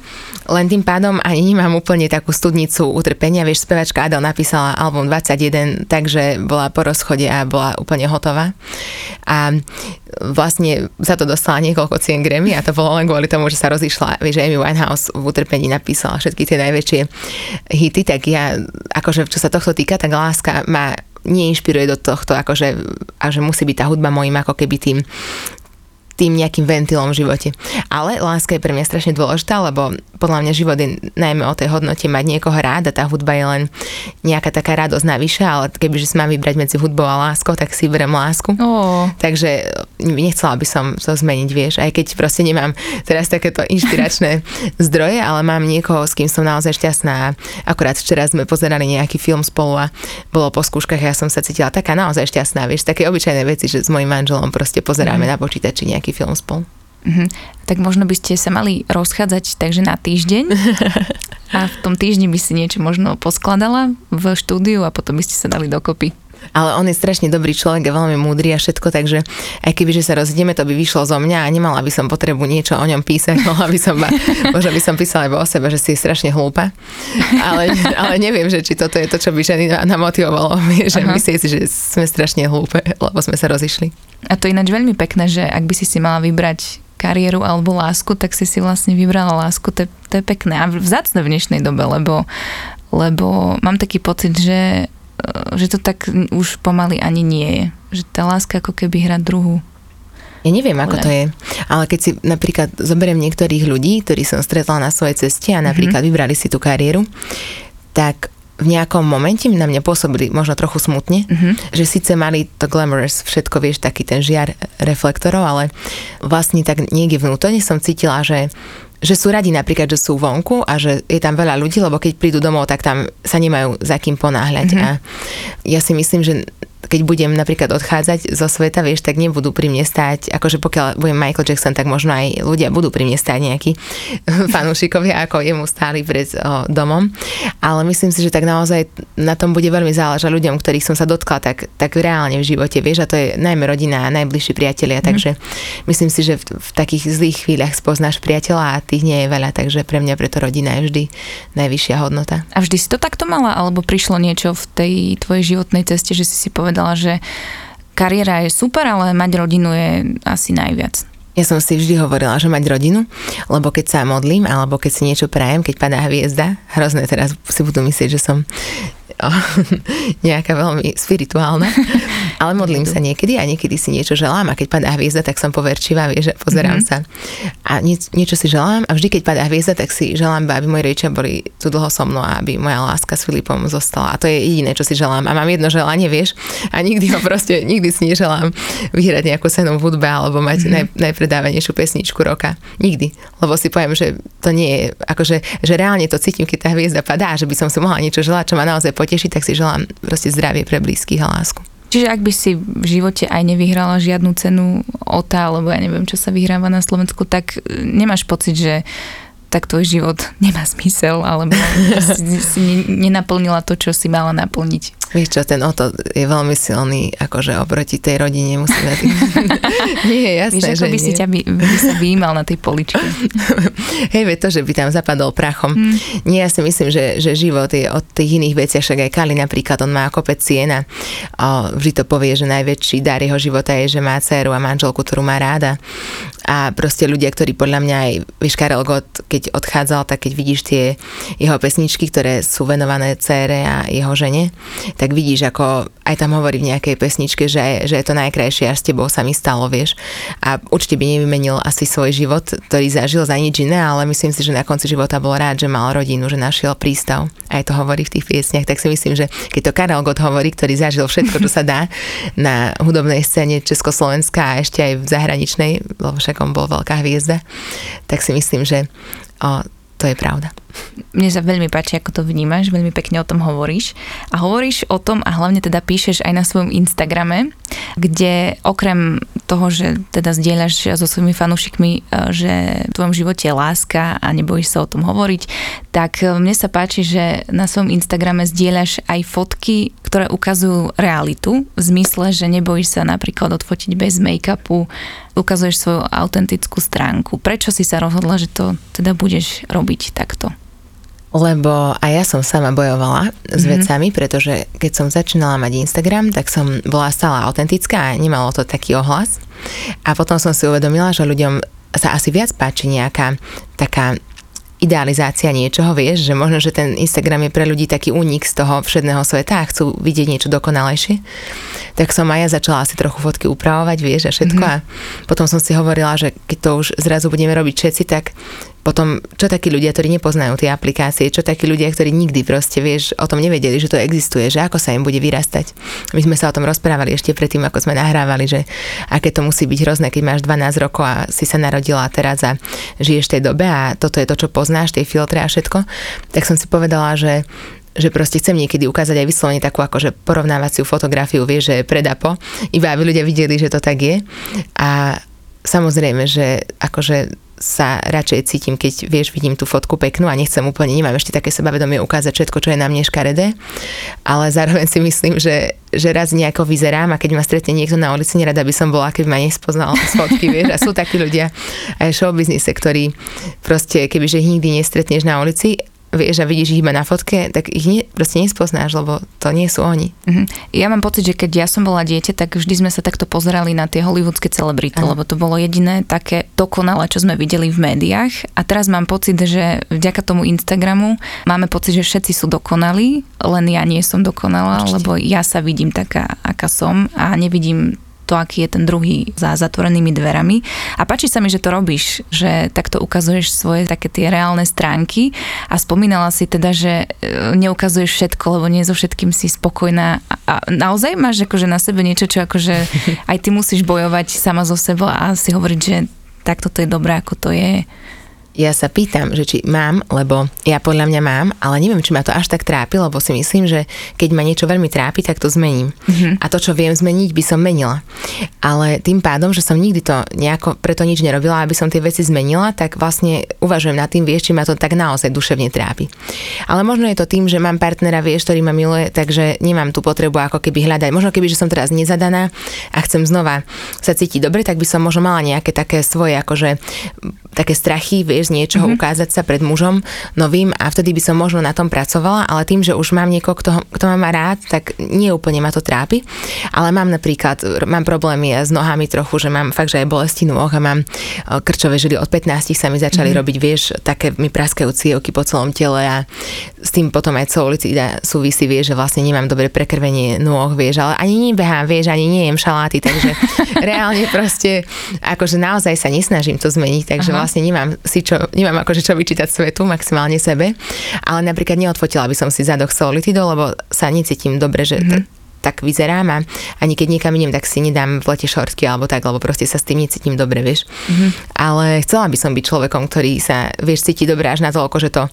C: Len tým pádom ani nemám úplne takú studnicu utrpenia. Vieš, spevačka Adel napísala album 21, takže bola po rozchode a bola úplne hotová. A vlastne za to dostala niekoľko cien Grammy a to bolo len kvôli tomu, že sa rozišla. Vieš, Amy Winehouse v utrpení napísala všetky tie najväčšie hity, tak ja, akože čo sa tohto týka, tak láska ma neinšpiruje do tohto, akože, a že musí byť tá hudba mojim ako keby tým tým nejakým ventilom v živote. Ale láska je pre mňa strašne dôležitá, lebo podľa mňa život je najmä o tej hodnote mať niekoho rád a tá hudba je len nejaká taká radosť navyše, ale kebyže si mám vybrať medzi hudbou a láskou, tak si berem lásku. Oh. Takže nechcela by som to zmeniť, vieš, aj keď proste nemám teraz takéto inšpiračné *laughs* zdroje, ale mám niekoho, s kým som naozaj šťastná. Akurát včera sme pozerali nejaký film spolu a bolo po skúškach a ja som sa cítila taká naozaj šťastná, vieš, také obyčajné veci, že s mojim manželom proste pozeráme mm. na počítači nejaký nejaký film spolu.
B: Uh-huh. Tak možno by ste sa mali rozchádzať takže na týždeň *laughs* a v tom týždni by si niečo možno poskladala v štúdiu a potom by ste sa dali dokopy.
C: Ale on je strašne dobrý človek a veľmi múdry a všetko, takže aj keby, že sa rozideme, to by vyšlo zo mňa a nemala by som potrebu niečo o ňom písať, *laughs* mohla by som, ba, možno by som písala aj o sebe, že si je strašne hlúpa. Ale, ale neviem, že či toto je to, čo by ženy namotivovalo, *laughs* že Aha. myslí si, že sme strašne hlúpe, lebo sme sa rozišli.
B: A to je ináč veľmi pekné, že ak by si si mala vybrať kariéru alebo lásku, tak si si vlastne vybrala lásku, to, to je pekné a vzácne v dnešnej dobe, lebo, lebo mám taký pocit, že že to tak už pomaly ani nie je. Že tá láska ako keby hrá druhú.
C: Ja neviem, ako to je, ale keď si napríklad zoberiem niektorých ľudí, ktorí som stretla na svojej ceste a napríklad mm-hmm. vybrali si tú kariéru, tak v nejakom momente na mňa pôsobili možno trochu smutne, mm-hmm. že síce mali to glamorous, všetko vieš, taký ten žiar reflektorov, ale vlastne tak niekde vnútorne som cítila, že že sú radi napríklad, že sú vonku a že je tam veľa ľudí, lebo keď prídu domov, tak tam sa nemajú za kým ponáhľať. Mm-hmm. A ja si myslím, že keď budem napríklad odchádzať zo sveta, vieš, tak nebudú pri mne stáť, akože pokiaľ budem Michael Jackson, tak možno aj ľudia budú pri mne stáť nejakí *laughs* fanúšikovia, ako jemu stáli pred o, domom. Ale myslím si, že tak naozaj na tom bude veľmi záležať ľuďom, ktorých som sa dotkla tak, tak reálne v živote, vieš, a to je najmä rodina a najbližší priatelia, mm. takže myslím si, že v, v takých zlých chvíľach spoznáš priateľa a tých nie je veľa, takže pre mňa preto rodina je vždy najvyššia hodnota.
B: A vždy si to takto mala, alebo prišlo niečo v tej tvojej životnej ceste, že si si povedala, povedala, že kariéra je super, ale mať rodinu je asi najviac.
C: Ja som si vždy hovorila, že mať rodinu, lebo keď sa modlím, alebo keď si niečo prajem, keď padá hviezda, hrozné teraz si budú myslieť, že som *laughs* nejaká veľmi spirituálna. *laughs* Ale modlím sa niekedy a niekedy si niečo želám a keď padá hviezda, tak som poverčivá, vieš, že pozerám mm-hmm. sa. A nieč, niečo si želám a vždy, keď padá hviezda, tak si želám, aby moji rodičia boli tu dlho so mnou a aby moja láska s Filipom zostala. A to je jediné, čo si želám. A mám jedno želanie, vieš, a nikdy ho proste, nikdy si neželám vyhrať nejakú cenu v hudbe alebo mať mm-hmm. naj, najpredávanejšiu pesničku roka. Nikdy. Lebo si poviem, že to nie je, akože, že reálne to cítim, keď tá hviezda padá, že by som si mohla niečo želať, čo ma naozaj poteší, tak si želám proste zdravie pre blízkych a lásku.
B: Čiže ak by si v živote aj nevyhrala žiadnu cenu OTA, alebo ja neviem, čo sa vyhráva na Slovensku, tak nemáš pocit, že tak tvoj život *laughs* nemá zmysel, alebo *laughs* si, si nenaplnila to, čo si mala naplniť.
C: Vieš čo, ten Oto je veľmi silný, akože oproti tej rodine musíme tým... *laughs* nie je jasné,
B: Víš, ako by si
C: nie.
B: ťa by, by sa vyjímal na tej poličke. *laughs*
C: Hej, veď to, že by tam zapadol prachom. Hmm. Nie, ja si myslím, že, že život je od tých iných veciach, však aj Kali napríklad, on má kopec cien a vždy to povie, že najväčší dar jeho života je, že má dceru a manželku, ktorú má ráda. A proste ľudia, ktorí podľa mňa aj, vieš, Karel Gott, keď odchádzal, tak keď vidíš tie jeho pesničky, ktoré sú venované cére a jeho žene, tak vidíš, ako aj tam hovorí v nejakej pesničke, že, že je to najkrajšie, až s tebou sa mi stalo, vieš. A určite by nevymenil asi svoj život, ktorý zažil za nič iné, ale myslím si, že na konci života bol rád, že mal rodinu, že našiel prístav. Aj to hovorí v tých piesniach, tak si myslím, že keď to Karel Gott hovorí, ktorý zažil všetko, čo sa dá na hudobnej scéne Československa a ešte aj v zahraničnej, lebo však on bol veľká hviezda, tak si myslím, že o, to je pravda.
B: Mne sa veľmi páči, ako to vnímaš, veľmi pekne o tom hovoríš. A hovoríš o tom a hlavne teda píšeš aj na svojom Instagrame, kde okrem toho, že teda zdieľaš so svojimi fanúšikmi, e, že v tvojom živote je láska a nebojíš sa o tom hovoriť, tak e, mne sa páči, že na svojom Instagrame zdieľaš aj fotky, ktoré ukazujú realitu, v zmysle, že nebojíš sa napríklad odfotiť bez make-upu, ukazuješ svoju autentickú stránku. Prečo si sa rozhodla, že to teda budeš robiť takto?
C: Lebo aj ja som sama bojovala s mm-hmm. vecami, pretože keď som začínala mať Instagram, tak som bola stále autentická a nemalo to taký ohlas. A potom som si uvedomila, že ľuďom sa asi viac páči nejaká taká idealizácia niečoho, vieš, že možno, že ten Instagram je pre ľudí taký únik z toho všedného sveta a chcú vidieť niečo dokonalejšie. Tak som aj ja začala asi trochu fotky upravovať, vieš, a všetko. Mm-hmm. A potom som si hovorila, že keď to už zrazu budeme robiť všetci, tak potom, čo takí ľudia, ktorí nepoznajú tie aplikácie, čo takí ľudia, ktorí nikdy proste, vieš, o tom nevedeli, že to existuje, že ako sa im bude vyrastať. My sme sa o tom rozprávali ešte predtým, ako sme nahrávali, že aké to musí byť hrozné, keď máš 12 rokov a si sa narodila teraz a žiješ v tej dobe a toto je to, čo poznáš, tie filtre a všetko. Tak som si povedala, že že proste chcem niekedy ukázať aj vyslovene takú akože porovnávaciu fotografiu, vieš, že predapo, iba aby ľudia videli, že to tak je. A samozrejme, že akože sa radšej cítim, keď vieš, vidím tú fotku peknú a nechcem úplne, nemám ešte také sebavedomie ukázať všetko, čo je na mne škaredé, ale zároveň si myslím, že, že raz nejako vyzerám a keď ma stretne niekto na ulici, nerada by som bola, keby ma nespoznal z fotky, *laughs* vieš, a sú takí ľudia. Aj v showbiznise, ktorí proste, kebyže ich nikdy nestretneš na ulici, vieš a vidíš ich iba na fotke, tak ich nie, proste nespoznáš, lebo to nie sú oni.
B: Uh-huh. Ja mám pocit, že keď ja som bola dieťa, tak vždy sme sa takto pozerali na tie hollywoodske celebrity, lebo to bolo jediné také dokonalé, čo sme videli v médiách. A teraz mám pocit, že vďaka tomu Instagramu máme pocit, že všetci sú dokonalí, len ja nie som dokonalá, Určite. lebo ja sa vidím taká, aká som a nevidím to, aký je ten druhý za zatvorenými dverami. A páči sa mi, že to robíš, že takto ukazuješ svoje také tie reálne stránky a spomínala si teda, že e, neukazuješ všetko, lebo nie so všetkým si spokojná. A naozaj máš akože na sebe niečo, čo akože *laughs* aj ty musíš bojovať sama zo sebou a si hovoriť, že takto to je dobré, ako to je
C: ja sa pýtam, že či mám, lebo ja podľa mňa mám, ale neviem, či ma to až tak trápi, lebo si myslím, že keď ma niečo veľmi trápi, tak to zmením. Mm-hmm. A to, čo viem zmeniť, by som menila. Ale tým pádom, že som nikdy to nejako preto nič nerobila, aby som tie veci zmenila, tak vlastne uvažujem nad tým, vieš, či ma to tak naozaj duševne trápi. Ale možno je to tým, že mám partnera, vieš, ktorý ma miluje, takže nemám tú potrebu ako keby hľadať. Možno keby, že som teraz nezadaná a chcem znova sa cítiť dobre, tak by som možno mala nejaké také svoje akože také strachy, vieš, z niečoho mm-hmm. ukázať sa pred mužom novým a vtedy by som možno na tom pracovala, ale tým, že už mám niekoho, kto, kto ma má rád, tak nie úplne ma to trápi. Ale mám napríklad, mám problémy s nohami trochu, že mám fakt, že aj bolesti nôh a mám krčové žily. Od 15 sa mi začali mm-hmm. robiť, vieš, také mi praskajú cievky po celom tele a s tým potom aj celulitída súvisí, vieš, že vlastne nemám dobre prekrvenie nôh, vieš, ale ani nebehám, vieš, ani nejem šaláty, takže *laughs* reálne proste, akože naozaj sa nesnažím to zmeniť, takže Aha. vlastne nemám si čo, nemám akože čo vyčítať svetu, maximálne sebe, ale napríklad neodfotila by som si zadok solitidou, lebo sa necítim dobre, že mm-hmm. t- tak vyzerám a ani keď niekam idem, tak si nedám v lete šortky alebo tak, lebo proste sa s tým necítim dobre, vieš. Mm-hmm. Ale chcela by som byť človekom, ktorý sa, vieš, cíti dobre až na toľko, že to,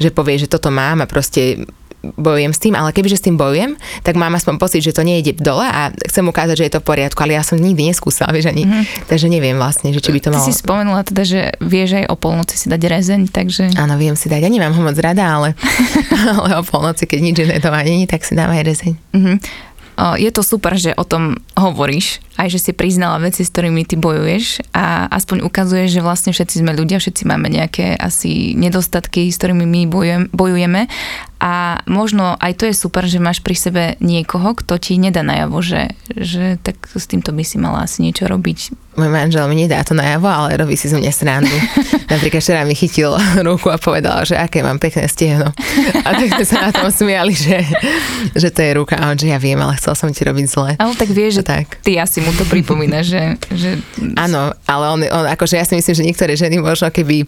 C: že povie, že toto mám a proste bojujem s tým, ale kebyže s tým bojujem, tak mám aspoň pocit, že to nejde dole a chcem ukázať, že je to v poriadku, ale ja som nikdy neskúsala, vieš, ani, mm-hmm. takže neviem vlastne, že či by to malo...
B: Ty si spomenula teda, že vieš aj o polnoci si dať rezeň, takže...
C: Áno, viem si dať, ja nemám ho moc rada, ale, *laughs* ale o polnoci, keď nič iné to ani, tak si dám aj rezeň. Mm-hmm.
B: Je to super, že o tom hovoríš, aj že si priznala veci, s ktorými ty bojuješ a aspoň ukazuješ, že vlastne všetci sme ľudia, všetci máme nejaké asi nedostatky, s ktorými my bojujem, bojujeme a možno aj to je super, že máš pri sebe niekoho, kto ti nedá najavo, že, že tak s týmto by si mala asi niečo robiť.
C: Môj manžel mi nedá to najavo, ale robí si zo mňa srandu. *laughs* Napríklad včera mi chytil ruku a povedal, že aké mám pekné stehno. A tak sme sa na tom smiali, že, že to je ruka a on, že ja viem, ale chcel som ti robiť zle.
B: Ale tak vieš, že tak. ty asi mu to pripomína, že... že...
C: Áno, ale on, on, akože ja si myslím, že niektoré ženy možno keby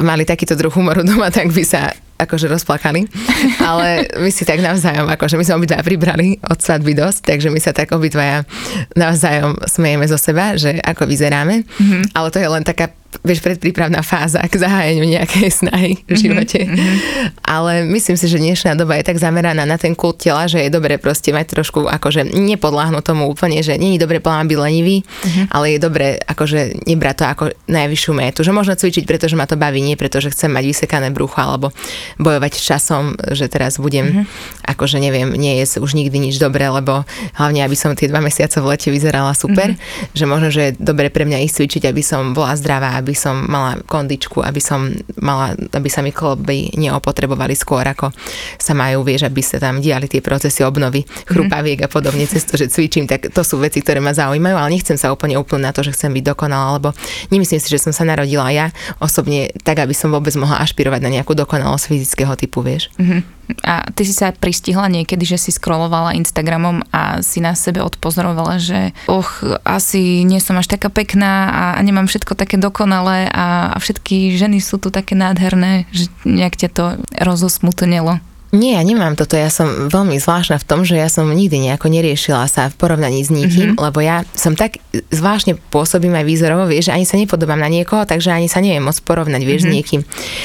C: mali takýto druh humoru doma, tak by sa akože rozplakali, ale my si tak navzájom, akože my sme obidva pribrali od svadby dosť, takže my sa tak obidvaja navzájom smejeme zo seba, že ako vyzeráme, mm-hmm. ale to je len taká vieš, predprípravná fáza k zahájeniu nejakej snahy v mhm, živote. Mm-hmm. Ale myslím si, že dnešná doba je tak zameraná na ten kult tela, že je dobre proste mať trošku, akože nepodláhnuť tomu úplne, že je dobre plán byť lenivý, mm-hmm. ale je dobre akože nebrať to ako najvyššiu metu. Že možno cvičiť, pretože ma to baví, nie pretože chcem mať vysekané brucho alebo bojovať s časom, že teraz budem, mm-hmm. akože neviem, nie je už nikdy nič dobré, lebo hlavne, aby som tie dva mesiace v lete vyzerala super, mm-hmm. že možno, že je dobre pre mňa ísť cvičiť, aby som bola zdravá, aby som mala kondičku, aby som mala, aby sa mi kloby neopotrebovali skôr, ako sa majú, vieš, aby sa tam diali tie procesy obnovy chrupaviek a podobne cez to, že cvičím, tak to sú veci, ktoré ma zaujímajú, ale nechcem sa úplne úplne na to, že chcem byť dokonalá, lebo nemyslím si, že som sa narodila ja osobne tak, aby som vôbec mohla ašpirovať na nejakú dokonalosť fyzického typu, vieš. Mm-hmm.
B: A ty si sa pristihla niekedy, že si scrollovala Instagramom a si na sebe odpozorovala, že och, asi nie som až taká pekná a nemám všetko také dokonalé a, a všetky ženy sú tu také nádherné, že nejak ťa to rozosmutnelo.
C: Nie, ja nemám toto. Ja som veľmi zvláštna v tom, že ja som nikdy nejako neriešila sa v porovnaní s nikým, mm-hmm. lebo ja som tak zvláštne pôsobím aj výzorovo, vieš, že ani sa nepodobám na niekoho, takže ani sa neviem moc porovnať, vieš, mm-hmm. s mhm. niekým.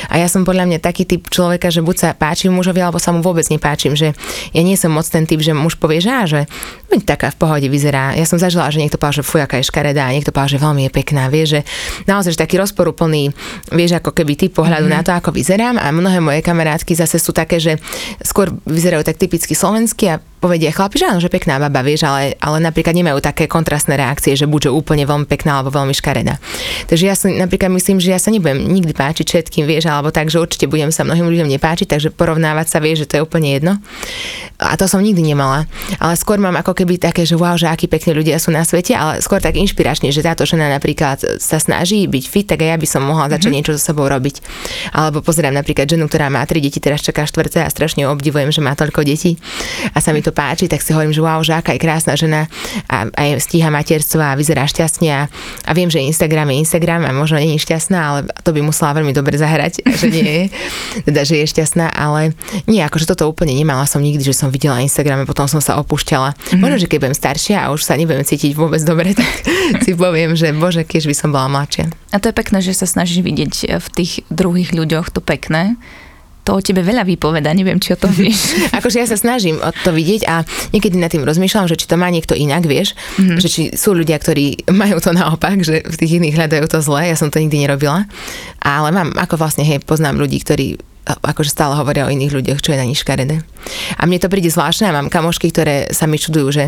C: A ja som podľa mňa taký typ človeka, že buď sa páčim mužovi, alebo sa mu vôbec nepáčim, že ja nie som moc ten typ, že muž povie, že, á, že buď taká v pohode vyzerá. Ja som zažila, že niekto povedal, že fuj, aká je škaredá, a niekto povedal, že veľmi je pekná, vieš, že naozaj že taký rozporuplný, vieš, ako keby typ pohľadu mm-hmm. na to, ako vyzerám a mnohé moje kamarátky zase sú také, že skôr vyzerajú tak typicky slovenskí a povedia chlapi, že áno, že pekná baba, vieš, ale, ale napríklad nemajú také kontrastné reakcie, že buď že úplne veľmi pekná alebo veľmi škaredá. Takže ja si napríklad myslím, že ja sa nebudem nikdy páčiť všetkým, vieš, alebo tak, že určite budem sa mnohým ľuďom nepáčiť, takže porovnávať sa, vieš, že to je úplne jedno. A to som nikdy nemala. Ale skôr mám ako keby také, že wow, že akí pekní ľudia sú na svete, ale skôr tak inšpiračne, že táto žena napríklad sa snaží byť fit, tak aj ja by som mohla začať mm-hmm. niečo so sebou robiť. Alebo pozerám napríklad ženu, ktorá má tri deti, teraz čaká štvrté a strašne obdivujem, že má toľko detí a sa mi to páči, tak si hovorím, že wow, že aká je krásna žena a aj stíha materstvo a vyzerá šťastne a, a viem, že Instagram je Instagram a možno nie je šťastná, ale to by musela veľmi dobre zahrať, *laughs* že nie je, teda, že je šťastná, ale nie, akože toto úplne nemala som nikdy, že som videla Instagram a potom som sa opúšťala. Mm-hmm. Možno, že keď budem staršia a už sa nebudem cítiť vôbec dobre, *laughs* tak si poviem, že bože, keď by som bola mladšia.
B: A to je pekné, že sa snažíš vidieť v tých druhých ľuďoch to pekné to o tebe veľa vypoveda, neviem, či o tom vieš. *laughs*
C: akože ja sa snažím to vidieť a niekedy nad tým rozmýšľam, že či to má niekto inak, vieš, mm-hmm. že či sú ľudia, ktorí majú to naopak, že v tých iných hľadajú to zlé, ja som to nikdy nerobila, ale mám, ako vlastne, hej, poznám ľudí, ktorí akože stále hovoria o iných ľuďoch, čo je na nich škaredé. A mne to príde zvláštne, a mám kamošky, ktoré sa mi čudujú, že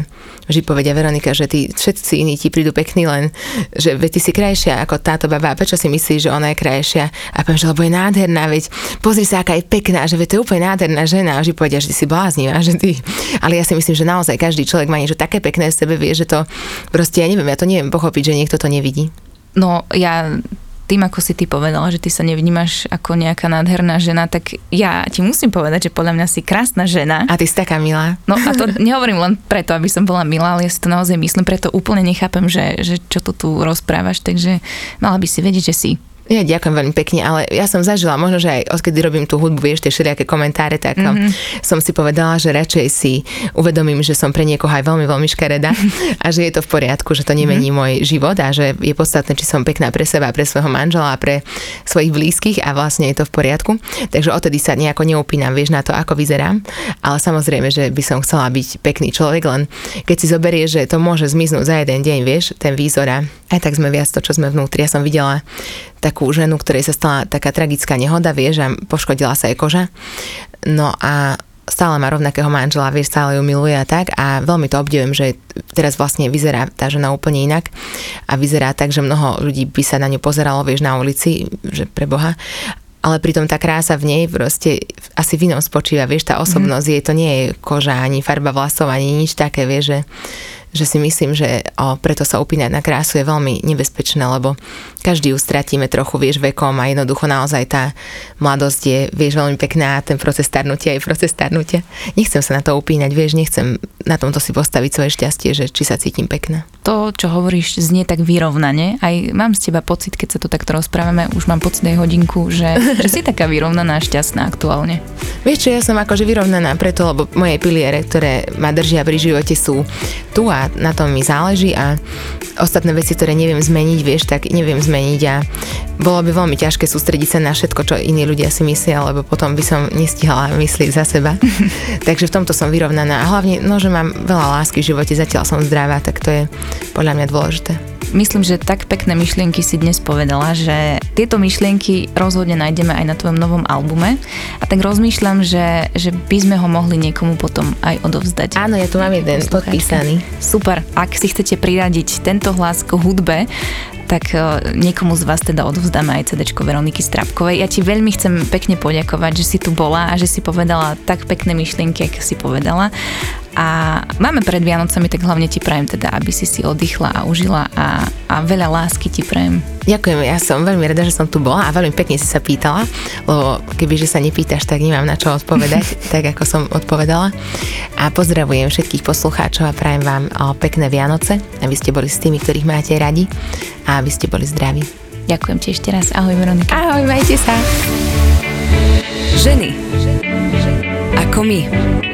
C: vždy povedia Veronika, že tí všetci iní ti prídu pekní, len že veď ty si krajšia ako táto baba, a prečo si myslíš, že ona je krajšia? A poviem, že lebo je nádherná, veď pozri sa, aká je pekná, že veď to je úplne nádherná žena, a vždy povedia, že ty si bláznivá, že ty. Ale ja si myslím, že naozaj každý človek má niečo také pekné v sebe, vie, že to proste, ja neviem, ja to neviem pochopiť, že niekto to nevidí.
B: No, ja tým, ako si ty povedala, že ty sa nevnímaš ako nejaká nádherná žena, tak ja ti musím povedať, že podľa mňa si krásna žena.
C: A ty si taká milá.
B: No a to *laughs* nehovorím len preto, aby som bola milá, ale ja si to naozaj myslím, preto úplne nechápem, že, že čo tu tu rozprávaš, takže mala by si vedieť, že si
C: ja ďakujem veľmi pekne, ale ja som zažila, možno, že aj odkedy robím tú hudbu, vieš, tie všelijaké komentáre, tak mm-hmm. som si povedala, že radšej si uvedomím, že som pre niekoho aj veľmi, veľmi škareda *laughs* a že je to v poriadku, že to nemení mm-hmm. môj život a že je podstatné, či som pekná pre seba, pre svojho manžela a pre svojich blízkych a vlastne je to v poriadku. Takže odtedy sa nejako neupínam, vieš, na to, ako vyzerám. Ale samozrejme, že by som chcela byť pekný človek, len keď si zoberie, že to môže zmiznúť za jeden deň, vieš, ten výzor a aj tak sme viac to, čo sme vnútri. Ja som videla takú ženu, ktorej sa stala taká tragická nehoda, vieš, a poškodila sa jej koža. No a stále má rovnakého manžela, vieš, stále ju miluje a tak a veľmi to obdivujem, že teraz vlastne vyzerá tá žena úplne inak a vyzerá tak, že mnoho ľudí by sa na ňu pozeralo, vieš, na ulici, že pre Boha ale pritom tá krása v nej proste asi v inom spočíva, vieš, tá osobnosť mm. jej to nie je koža, ani farba vlasov, ani nič také, vieš, že že si myslím, že o, preto sa upínať na krásu je veľmi nebezpečné, lebo každý ju stratíme trochu, vieš, vekom a jednoducho naozaj tá mladosť je, vieš, veľmi pekná ten proces starnutia je proces starnutia. Nechcem sa na to upínať, vieš, nechcem na tomto si postaviť svoje šťastie, že či sa cítim pekná.
B: To, čo hovoríš, znie tak vyrovnane. Aj mám z teba pocit, keď sa to takto rozprávame, už mám pocit aj hodinku, že, *laughs* že si taká vyrovnaná šťastná aktuálne.
C: Vieš čo, ja som akože vyrovnaná preto, lebo moje piliere, ktoré ma držia pri živote sú tu a na tom mi záleží a ostatné veci, ktoré neviem zmeniť, vieš, tak neviem zmeniť a bolo by veľmi ťažké sústrediť sa na všetko, čo iní ľudia si myslia, lebo potom by som nestihala myslieť za seba. *laughs* Takže v tomto som vyrovnaná a hlavne, no, že mám veľa lásky v živote, zatiaľ som zdravá, tak to je podľa mňa dôležité.
B: Myslím, že tak pekné myšlienky si dnes povedala, že tieto myšlienky rozhodne nájdeme aj na tvojom novom albume a tak rozmýšľam, že, že by sme ho mohli niekomu potom aj odovzdať.
C: Áno, ja tu mám jeden podpísaný.
B: Super, ak si chcete priradiť tento hlas k hudbe, tak e, niekomu z vás teda odovzdáme aj CD Veroniky Strapkovej. Ja ti veľmi chcem pekne poďakovať, že si tu bola a že si povedala tak pekné myšlienky, ako si povedala. A máme pred Vianocami, tak hlavne ti prajem teda, aby si si oddychla a užila a, a veľa lásky ti prajem.
C: Ďakujem, ja som veľmi rada, že som tu bola a veľmi pekne si sa pýtala, lebo kebyže sa nepýtaš, tak nemám na čo odpovedať, *laughs* tak ako som odpovedala. A pozdravujem všetkých poslucháčov a prajem vám pekné Vianoce, aby ste boli s tými, ktorých máte radi a aby ste boli zdraví.
B: Ďakujem ti ešte raz. Ahoj Veronika.
C: Ahoj, majte sa.
A: Ženy. Ako my.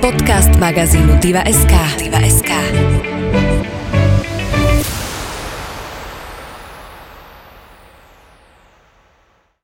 A: Podcast magazínu Diva.sk. Diva.sk.